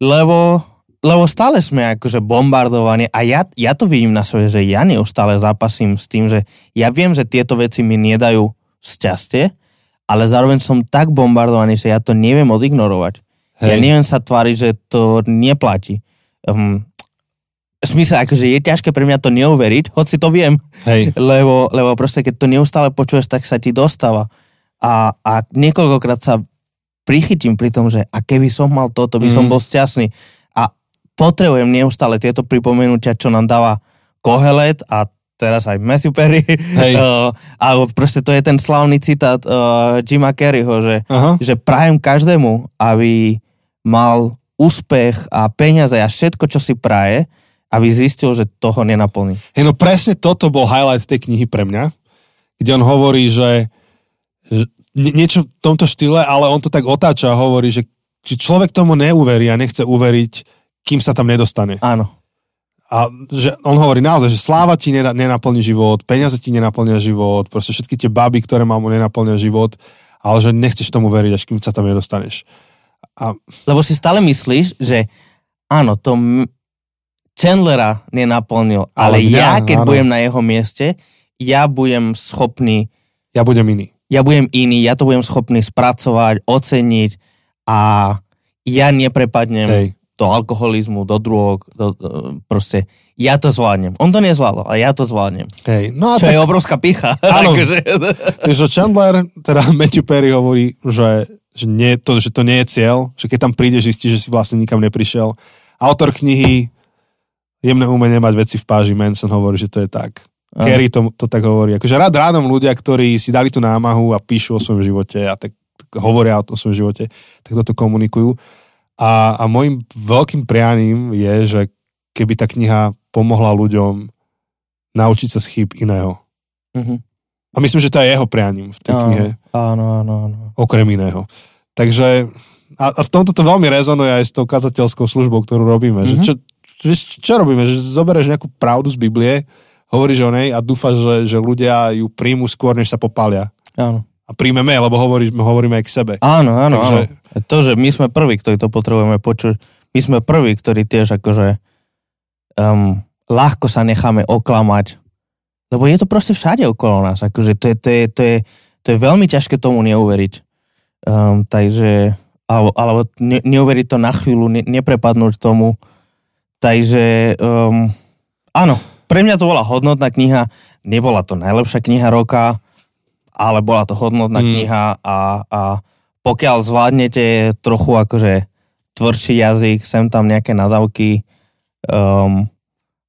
lebo, lebo stále sme akože bombardovaní a ja, ja to vidím na svoje, že ja neustále zápasím s tým, že ja viem, že tieto veci mi nedajú šťastie, ale zároveň som tak bombardovaný, že ja to neviem odignorovať. Hej. Ja neviem sa tváriť, že to neplatí. Um, smysle, akože je ťažké pre mňa to neuveriť, hoci to viem, Hej, lebo, lebo proste keď to neustále počuješ, tak sa ti dostáva. A, a niekoľkokrát sa prichytím pri tom, že a keby som mal toto, by som Mm. bol šťastný. A potrebujem neustále tieto pripomenutia, čo nám dáva Kohelet a teraz aj Matthew Perry. Hej. Uh, *laughs* alebo proste to je ten slavný citát uh, Jima Carreyho, že, aha. že prajem každému, aby mal úspech a peniaze a všetko, čo si praje, aby zistil, že toho nenaplní. Hej, no presne toto bol highlight tej knihy pre mňa, kde on hovorí, že, niečo v tomto štýle, ale on to tak otáča a hovorí, že, človek tomu neuverí a nechce uveriť, kým sa tam nedostane. Áno. A že on hovorí naozaj, že sláva ti nena- nenaplní život, peniaze ti nenaplnia život, proste všetky tie baby, ktoré mám, mu nenaplnia život, ale že nechceš tomu veriť, až kým sa tam nedostaneš. A Lebo si stále myslíš, že áno, to m- Chandlera nenaplnil, ale, Ale mňa, ja, keď áno. budem na jeho mieste, ja budem schopný, ja budem iný. Ja budem iný, ja to budem schopný spracovať, oceniť a ja neprepadnem Hej. do alkoholizmu, do drog, do, do, proste, ja to zvládnem. On to nezvládol, a ja to zvládnem. Hej. No a Čo tak, je obrovská picha. *laughs* Áno. Akože- Vieš, že Chandler, teda *laughs* Matthew Perry hovorí, že, že, nie, to, že to nie je cieľ, že keď tam prídeš, zistíš, že si vlastne nikam neprišiel. Autor knihy Jemné umenie mať veci v páži, Manson hovorí, že to je tak. Áno. Kerry to, to tak hovorí. Akože rád rádom ľudia, ktorí si dali tú námahu a píšu o svojom živote a tak, tak hovoria o svojom živote, tak toto komunikujú. A, a môjim veľkým prianím je, že keby tá kniha pomohla ľuďom naučiť sa z chýb iného. Mhm. A myslím, že to je jeho prianím v tej knihe Áno, áno, áno. okrem iného. Takže a, a v tomto to veľmi rezonuje aj s tou kazateľskou službou, ktorú robíme. Mm-hmm. Že čo, čo, čo robíme? Že zoberieš nejakú pravdu z Biblie, hovoríš o nej a dúfaš, že, že ľudia ju príjmu skôr, než sa popália. áno. A príjmeme, lebo hovoríš, hovoríme aj k sebe. Áno, áno, Takže- áno. To, že my sme prví, ktorí to potrebujeme počuť, my sme prví, ktorí tiež akože um, ľahko sa necháme oklamať, lebo je to proste všade okolo nás, akože to je, to je, to je, to je veľmi ťažké tomu neuveriť. Um, takže, alebo, alebo ne, neuveriť to na chvíľu, ne, neprepadnúť tomu. Takže, um, áno, pre mňa to bola hodnotná kniha, nebola to najlepšia kniha roka, ale bola to hodnotná Mm. kniha a, a pokiaľ zvládnete trochu akože tvrdší jazyk, sem tam nejaké nadávky, um,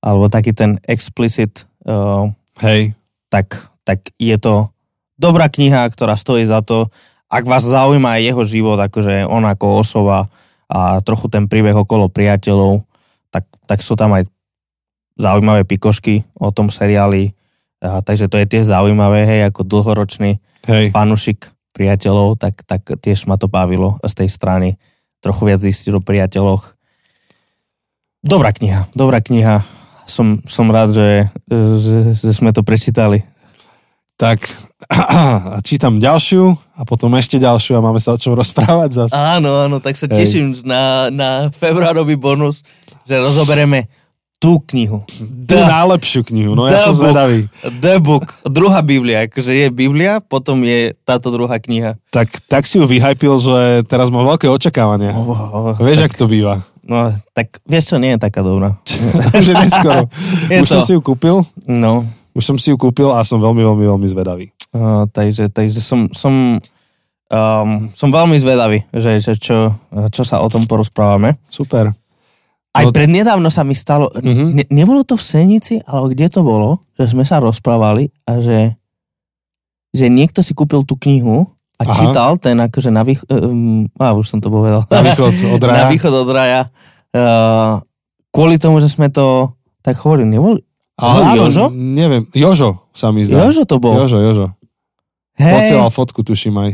alebo taký ten explicit, uh, Hej, tak, tak je to dobrá kniha, ktorá stojí za to. Ak vás zaujíma aj jeho život, akože on ako osoba a trochu ten príbeh okolo priateľov, tak, tak sú tam aj zaujímavé pikošky o tom seriáli. A, takže to je tiež zaujímavé, hej, ako dlhoročný hej. fanušik priateľov, tak, tak tiež ma to bavilo z tej strany. Trochu viac zistiť o priateľoch. Dobrá kniha, dobrá kniha. Som, som rád, že, že, že sme to prečítali. Tak *clears throat* a čítam ďalšiu a potom ešte ďalšiu a máme sa o čom rozprávať zase. Áno, áno, tak sa Hej. teším na, na februárový bonus, že rozoberieme tú knihu. Tú najlepšiu knihu, no ja som book. zvedavý. The Book. Druhá Biblia. Akože je Biblia, potom je táto druhá kniha. Tak, tak si ju vyhypil, že teraz mám veľké očakávania. Oh, Vieš, ak to býva. No, tak vieš čo, nie je taká dobrá. *laughs* že neskoro. *laughs* Je Už to. som si ju kúpil, No, už som si ju kúpil a som veľmi, veľmi, veľmi zvedavý. uh, takže, takže som, som, um, som veľmi zvedavý, že, že čo, čo sa o tom porozprávame. Super. Aj No- prednedávno sa mi stalo, Mhm. ne, nebolo to v Senici, ale kde to bolo, že sme sa rozprávali a že, že niekto si kúpil tú knihu a Aha. čítal ten akože na východ, um, a už som to povedal. Na východ od *laughs* na raja. východ od raja. Uh, kvôli tomu, že sme to tak hovorili, nebol? Ale áno, Jožo? Neviem, Jožo sa mi zdá. Jožo to bol. Jožo, Jožo. Hej, Posielal fotku, tuším aj.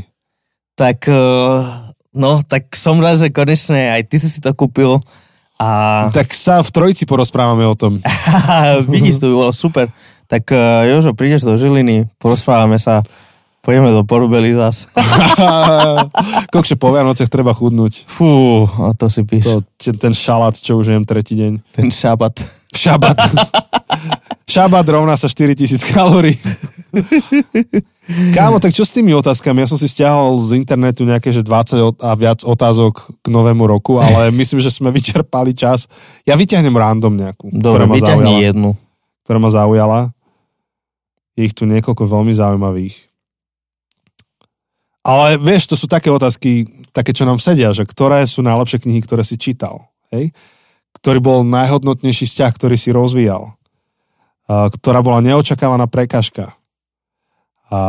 tak, uh, no, tak som rád, že konečne aj ty si to kúpil. A Tak sa v trojici porozprávame o tom. *laughs* vidíš, to by bolo super. Tak uh, Jožo, prídeš do Žiliny, porozprávame sa, pôjdeme do Porubely zas. *laughs* Kokšo, po Vianocech treba chudnúť. Fú, a to si píš, To, ten šalát, čo už jem tretí deň. ten šabat. Šabat. *laughs* Šabat rovná sa 4000 kalórií. *laughs* Kámo, tak čo s tými otázkami? Ja som si stiahol z internetu nejaké, že 20 ot- a viac otázok k novému roku, ale *laughs* myslím, že sme vyčerpali čas. Ja vyťahnem random nejakú, Dobre, ktorá ma zaujala. jednu. Ktorá ma zaujala. Je ich tu niekoľko veľmi zaujímavých. Ale vieš, to sú také otázky, také, čo nám sedia, že ktoré sú najlepšie knihy, ktoré si čítal. Hej? Ktorý bol najhodnotnejší vzťah, ktorý si rozvíjal. Ktorá bola neočakávaná prekažka. A,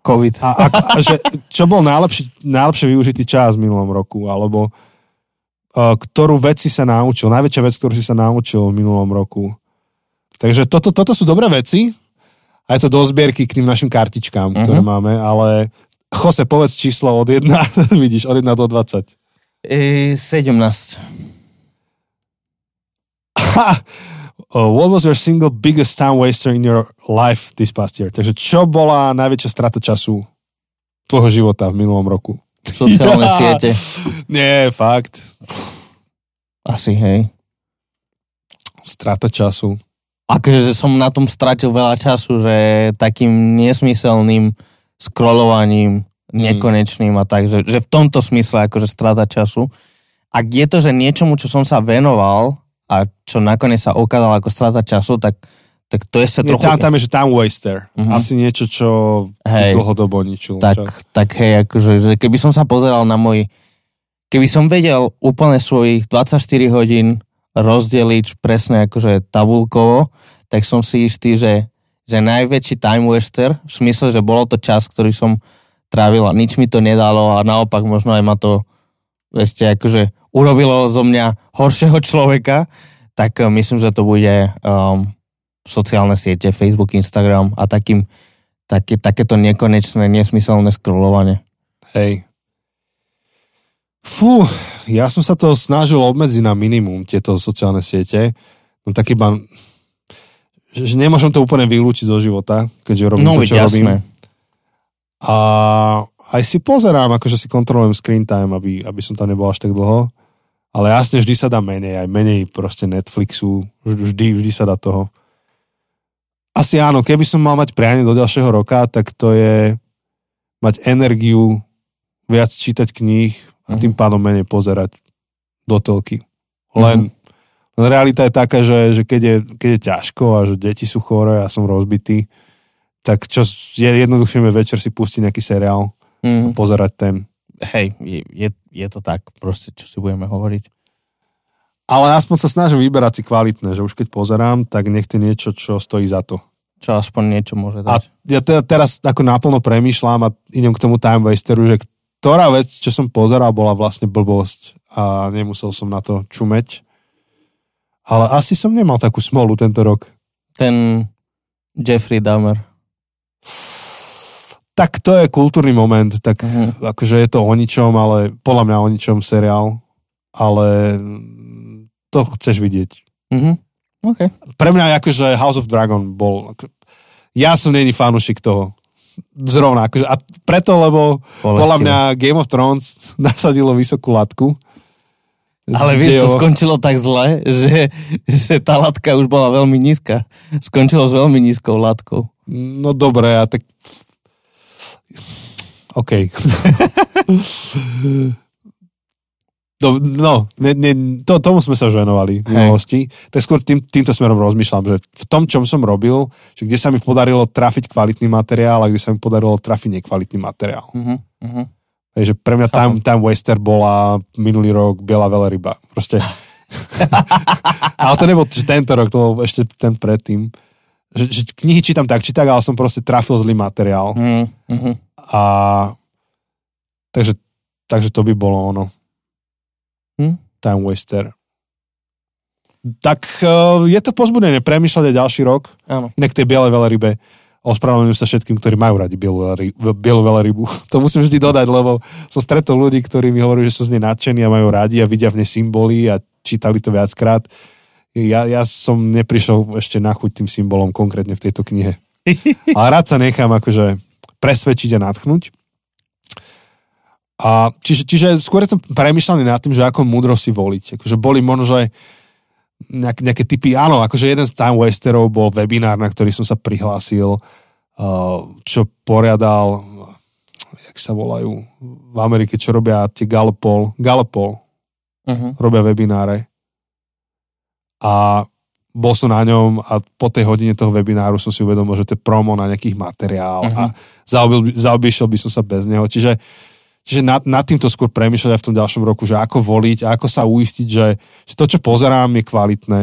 COVID. a, a, a že, čo bol najlepší, najlepšie využitý čas v minulom roku, alebo a, ktorú vec si sa naučil, najväčšia vec, ktorú si sa naučil v minulom roku. Takže toto, toto sú dobré veci a je to do zbierky k tým našim kartičkám, ktoré Mhm. máme, ale Jose, povedz číslo od 1, *laughs* vidíš, od 1 do 20. E, 17. Ha! Uh, what was your single biggest time waster in your life this past year? Takže čo bola najväčšia strata času tvojho života v minulom roku? Sociálne Ja. *laughs* siete. Nie, fakt. Asi, hej. Strata času. Akože že som na tom stratil veľa času, že takým nesmyselným scrollovaním nekonečným a tak, že, že v tomto smysle akože strata času. Ak je to, že niečomu, čo som sa venoval a čo nakoniec sa ukázalo ako strata času, tak, tak to je sa Nie, trochu... tam, tam je, že time waster. Mhm. Asi niečo, čo Hej. Dlhodobo ničil. tak, Čo? tak hej, akože, že keby som sa pozeral na môj... Keby som vedel úplne svojich 24 hodín rozdeliť presne akože tabulkovo, tak som si istý, že, že najväčší time waster, v smysle, že bolo to čas, ktorý som trávil a nič mi to nedalo a naopak možno aj ma to ešte akože urobilo zo mňa horšieho človeka, tak eh, myslím, že to bude um, sociálne siete, Facebook, Instagram a takým, také, takéto nekonečné, nesmyselné scrollovanie. Hej. Fú, ja som sa to snažil obmedziť na minimum, tieto sociálne siete. No tak iba, že že nemôžem to úplne vylúčiť zo života, keďže robím No, to, čo robím. jasné. A aj si pozerám, akože si kontrolujem screen time, aby, aby som tam nebol až tak dlho. Ale jasne, vždy sa dá menej, aj menej proste Netflixu, vždy, vždy sa dá toho. Asi áno, keby som mal mať prianie do ďalšieho roka, tak to je mať energiu, viac čítať kníh a tým pádom menej pozerať do telky. Len, len realita je taká, že, že keď, je, keď je ťažko a že deti sú choré a som rozbitý, tak čo je jednoduchšie večer si pustiť nejaký seriál, Mm. pozerať ten. Hej, je, je, je to tak, proste, čo si budeme hovoriť. Ale aspoň sa snažím vyberať si kvalitné, že už keď pozerám, tak nech to niečo, čo stojí za to. Čo aspoň niečo môže A dať. ja teda teraz ako naplno premýšľam a idem k tomu time wasteru, že ktorá vec, čo som pozeral, bola vlastne blbosť a nemusel som na to čumeť. Ale asi som nemal takú smolu tento rok. Ten Jeffrey Dahmer. *laughs* Tak to je kultúrny moment, tak Mhm. akože je to o ničom, ale podľa mňa o ničom seriál, ale mm, to chceš vidieť. Mhm. OK. Pre mňa akože House of Dragon bol, ako, ja som není fanúšik toho. Zrovna, akože, a preto, lebo podľa mňa Game of Thrones *laughs* nasadilo vysokú latku. Ale vieš, to skončilo tak zle, že, že tá latka už bola veľmi nízka. Skončilo s veľmi nízkou latkou. No dobre, a tak... OK. Do, *laughs* no, ne, ne, to, tomu sme sa venovali v Hej. minulosti. Tak skôr tým, týmto smerom rozmýšľam, že v tom, čom som robil, že kde sa mi podarilo trafiť kvalitný materiál a kde sa mi podarilo trafiť nekvalitný materiál. Uh-huh. Uh-huh. Takže pre mňa time, time Waster bola minulý rok Biela veľryba. Proste. *laughs* *laughs* ale to nebol tento rok, to bol ešte ten predtým. Že, že knihy čítam tak, či tak, ale som proste trafil zlý materiál. Uh-huh. Uh-huh. A takže, takže to by bolo ono. Hm? Time Waster. Tak uh, je to pozbudenie premýšľať aj ďalší rok. Áno. Inak tej biele veľrybe ospravedlňujem sa všetkým, ktorí majú radi bielu, bielu veľrybu. *laughs* To musím vždy dodať, lebo som stretol ľudí, ktorí mi hovorí, že sú z nej nadšení a majú radi a vidia v nej symboly a čítali to viackrát. Ja, ja som neprišiel ešte na chuť tým symbolom konkrétne v tejto knihe. Ale rád sa nechám akože presvedčiť a natchnúť. A čiže, čiže skôr som premyšľaný nad tým, že ako múdro si voliť. Akože boli možno, že nejaké, nejaké typy, áno, akože jeden z time wasterov bol webinár, na ktorý som sa prihlásil, uh, čo poriadal, jak sa volajú, v Amerike, čo robia tie Galopol, Galopol, Uh-huh. robia webináre. A bol som na ňom a po tej hodine toho webináru som si uvedomil, že to je promo na nejakých materiál Mhm. a zaobil, zaobišiel by som sa bez neho. Čiže, čiže nad, nad týmto skôr premýšľať aj v tom ďalšom roku, že ako voliť a ako sa uistiť, že, že to, čo pozerám, je kvalitné,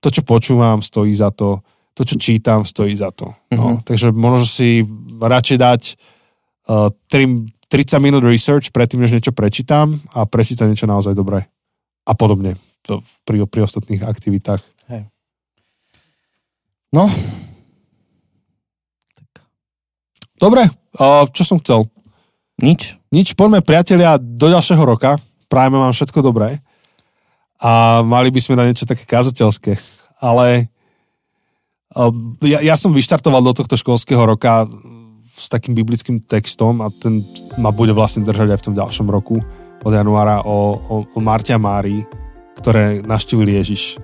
to, čo počúvam, stojí za to, to, čo čítam, stojí za to. No, Mhm. takže možno si radšej dať uh, 3, 30 minút research predtým, než niečo prečítam a prečítať niečo naozaj dobré. A podobne to pri, pri ostatných aktivitách. No. Tak Dobre, čo som chcel? nič. Nič, poďme priatelia do ďalšieho roka. Prajeme vám všetko dobré. A mali by sme na niečo také kazateľské. Ale ja, ja som vyštartoval do tohto školského roka s takým biblickým textom a ten ma bude vlastne držať aj v tom ďalšom roku od januára o, o, o Marte a Márii, ktoré naštívili Ježiš.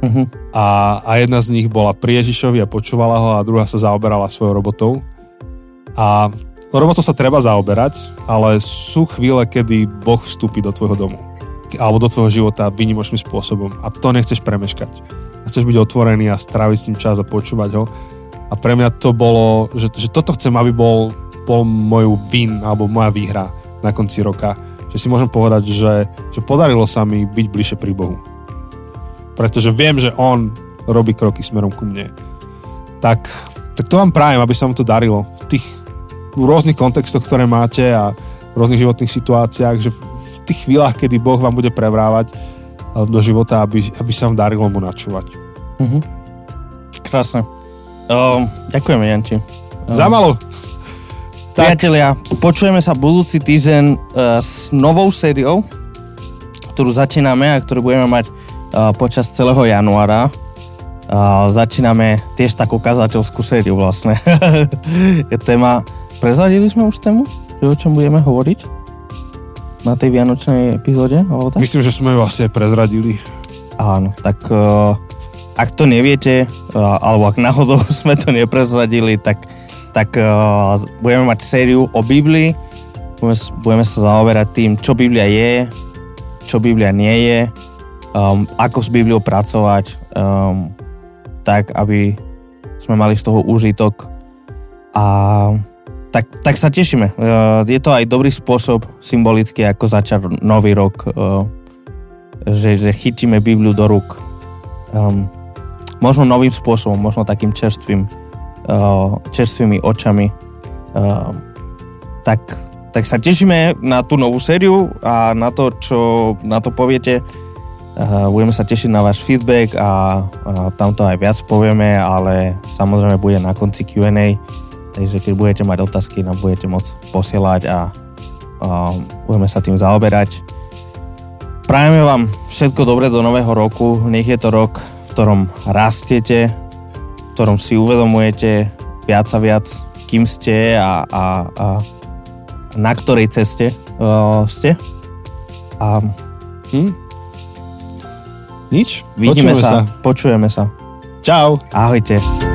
Uh-huh. A, a jedna z nich bola pri Ježišovi a počúvala ho a druhá sa zaoberala svojou robotou. A robotou sa treba zaoberať, ale sú chvíle, kedy Boh vstúpi do tvojho domu alebo do tvojho života výnimočným spôsobom a to nechceš premeškať. A chceš byť otvorený a stráviť s ním čas a počúvať ho. A pre mňa to bolo, že, že toto chcem, aby bol, bol môj win alebo moja výhra na konci roka. Že si môžem povedať, že, že podarilo sa mi byť bližšie pri Bohu pretože viem, že on robí kroky smerom ku mne. Tak, tak to vám prajem, aby sa vám to darilo v tých rôznych kontextoch, ktoré máte a v rôznych životných situáciách, že v tých chvíľach, kedy Boh vám bude prevrávať eh, do života, aby, aby sa vám darilo mu načúvať. Uh-huh. Krásne. Um, ďakujeme, Janči. Um, Za malo. Tak, Priatelia, počujeme sa budúci týždeň uh, s novou sériou, ktorú začíname a ktorú budeme mať uh, počas celého januára. Uh, začíname tiež takú kazateľskú sériu vlastne. *laughs* Je téma... Prezradili sme už tému? Že o čom budeme hovoriť? Na tej vianočnej epizóde? Alebo tak? myslím, že sme ju asi aj prezradili. Áno, tak uh, ak to neviete, uh, alebo ak náhodou *laughs* sme to neprezradili, tak, tak uh, budeme mať sériu o Biblii. Budeme, budeme sa zaoberať tým, čo Biblia je, čo Biblia nie je, um, ako s Bibliou pracovať, um, tak aby sme mali z toho úžitok. A tak, tak sa tešíme. Uh, je to aj dobrý spôsob symbolicky, ako začať nový rok uh, že, že chytíme Bibliu do rúk. Um, možno novým spôsobom, možno takým čerstvým, čerstvými očami. Uh, tak, tak sa tešíme na tú novú sériu a na to, čo na to poviete. Uh, budeme sa tešiť na váš feedback a, a tam to aj viac povieme, ale samozrejme bude na konci Q&A, takže keď budete mať otázky, nám budete môcť posielať a uh, budeme sa tým zaoberať. Prajeme vám všetko dobré do nového roku, nech je to rok, v ktorom rastiete, v ktorom si uvedomujete viac a viac, kým ste a, a, a na ktorej ceste uh, ste. A Hm? Nič? vidíme Počujeme sa, počujeme sa. Čau. Ahojte.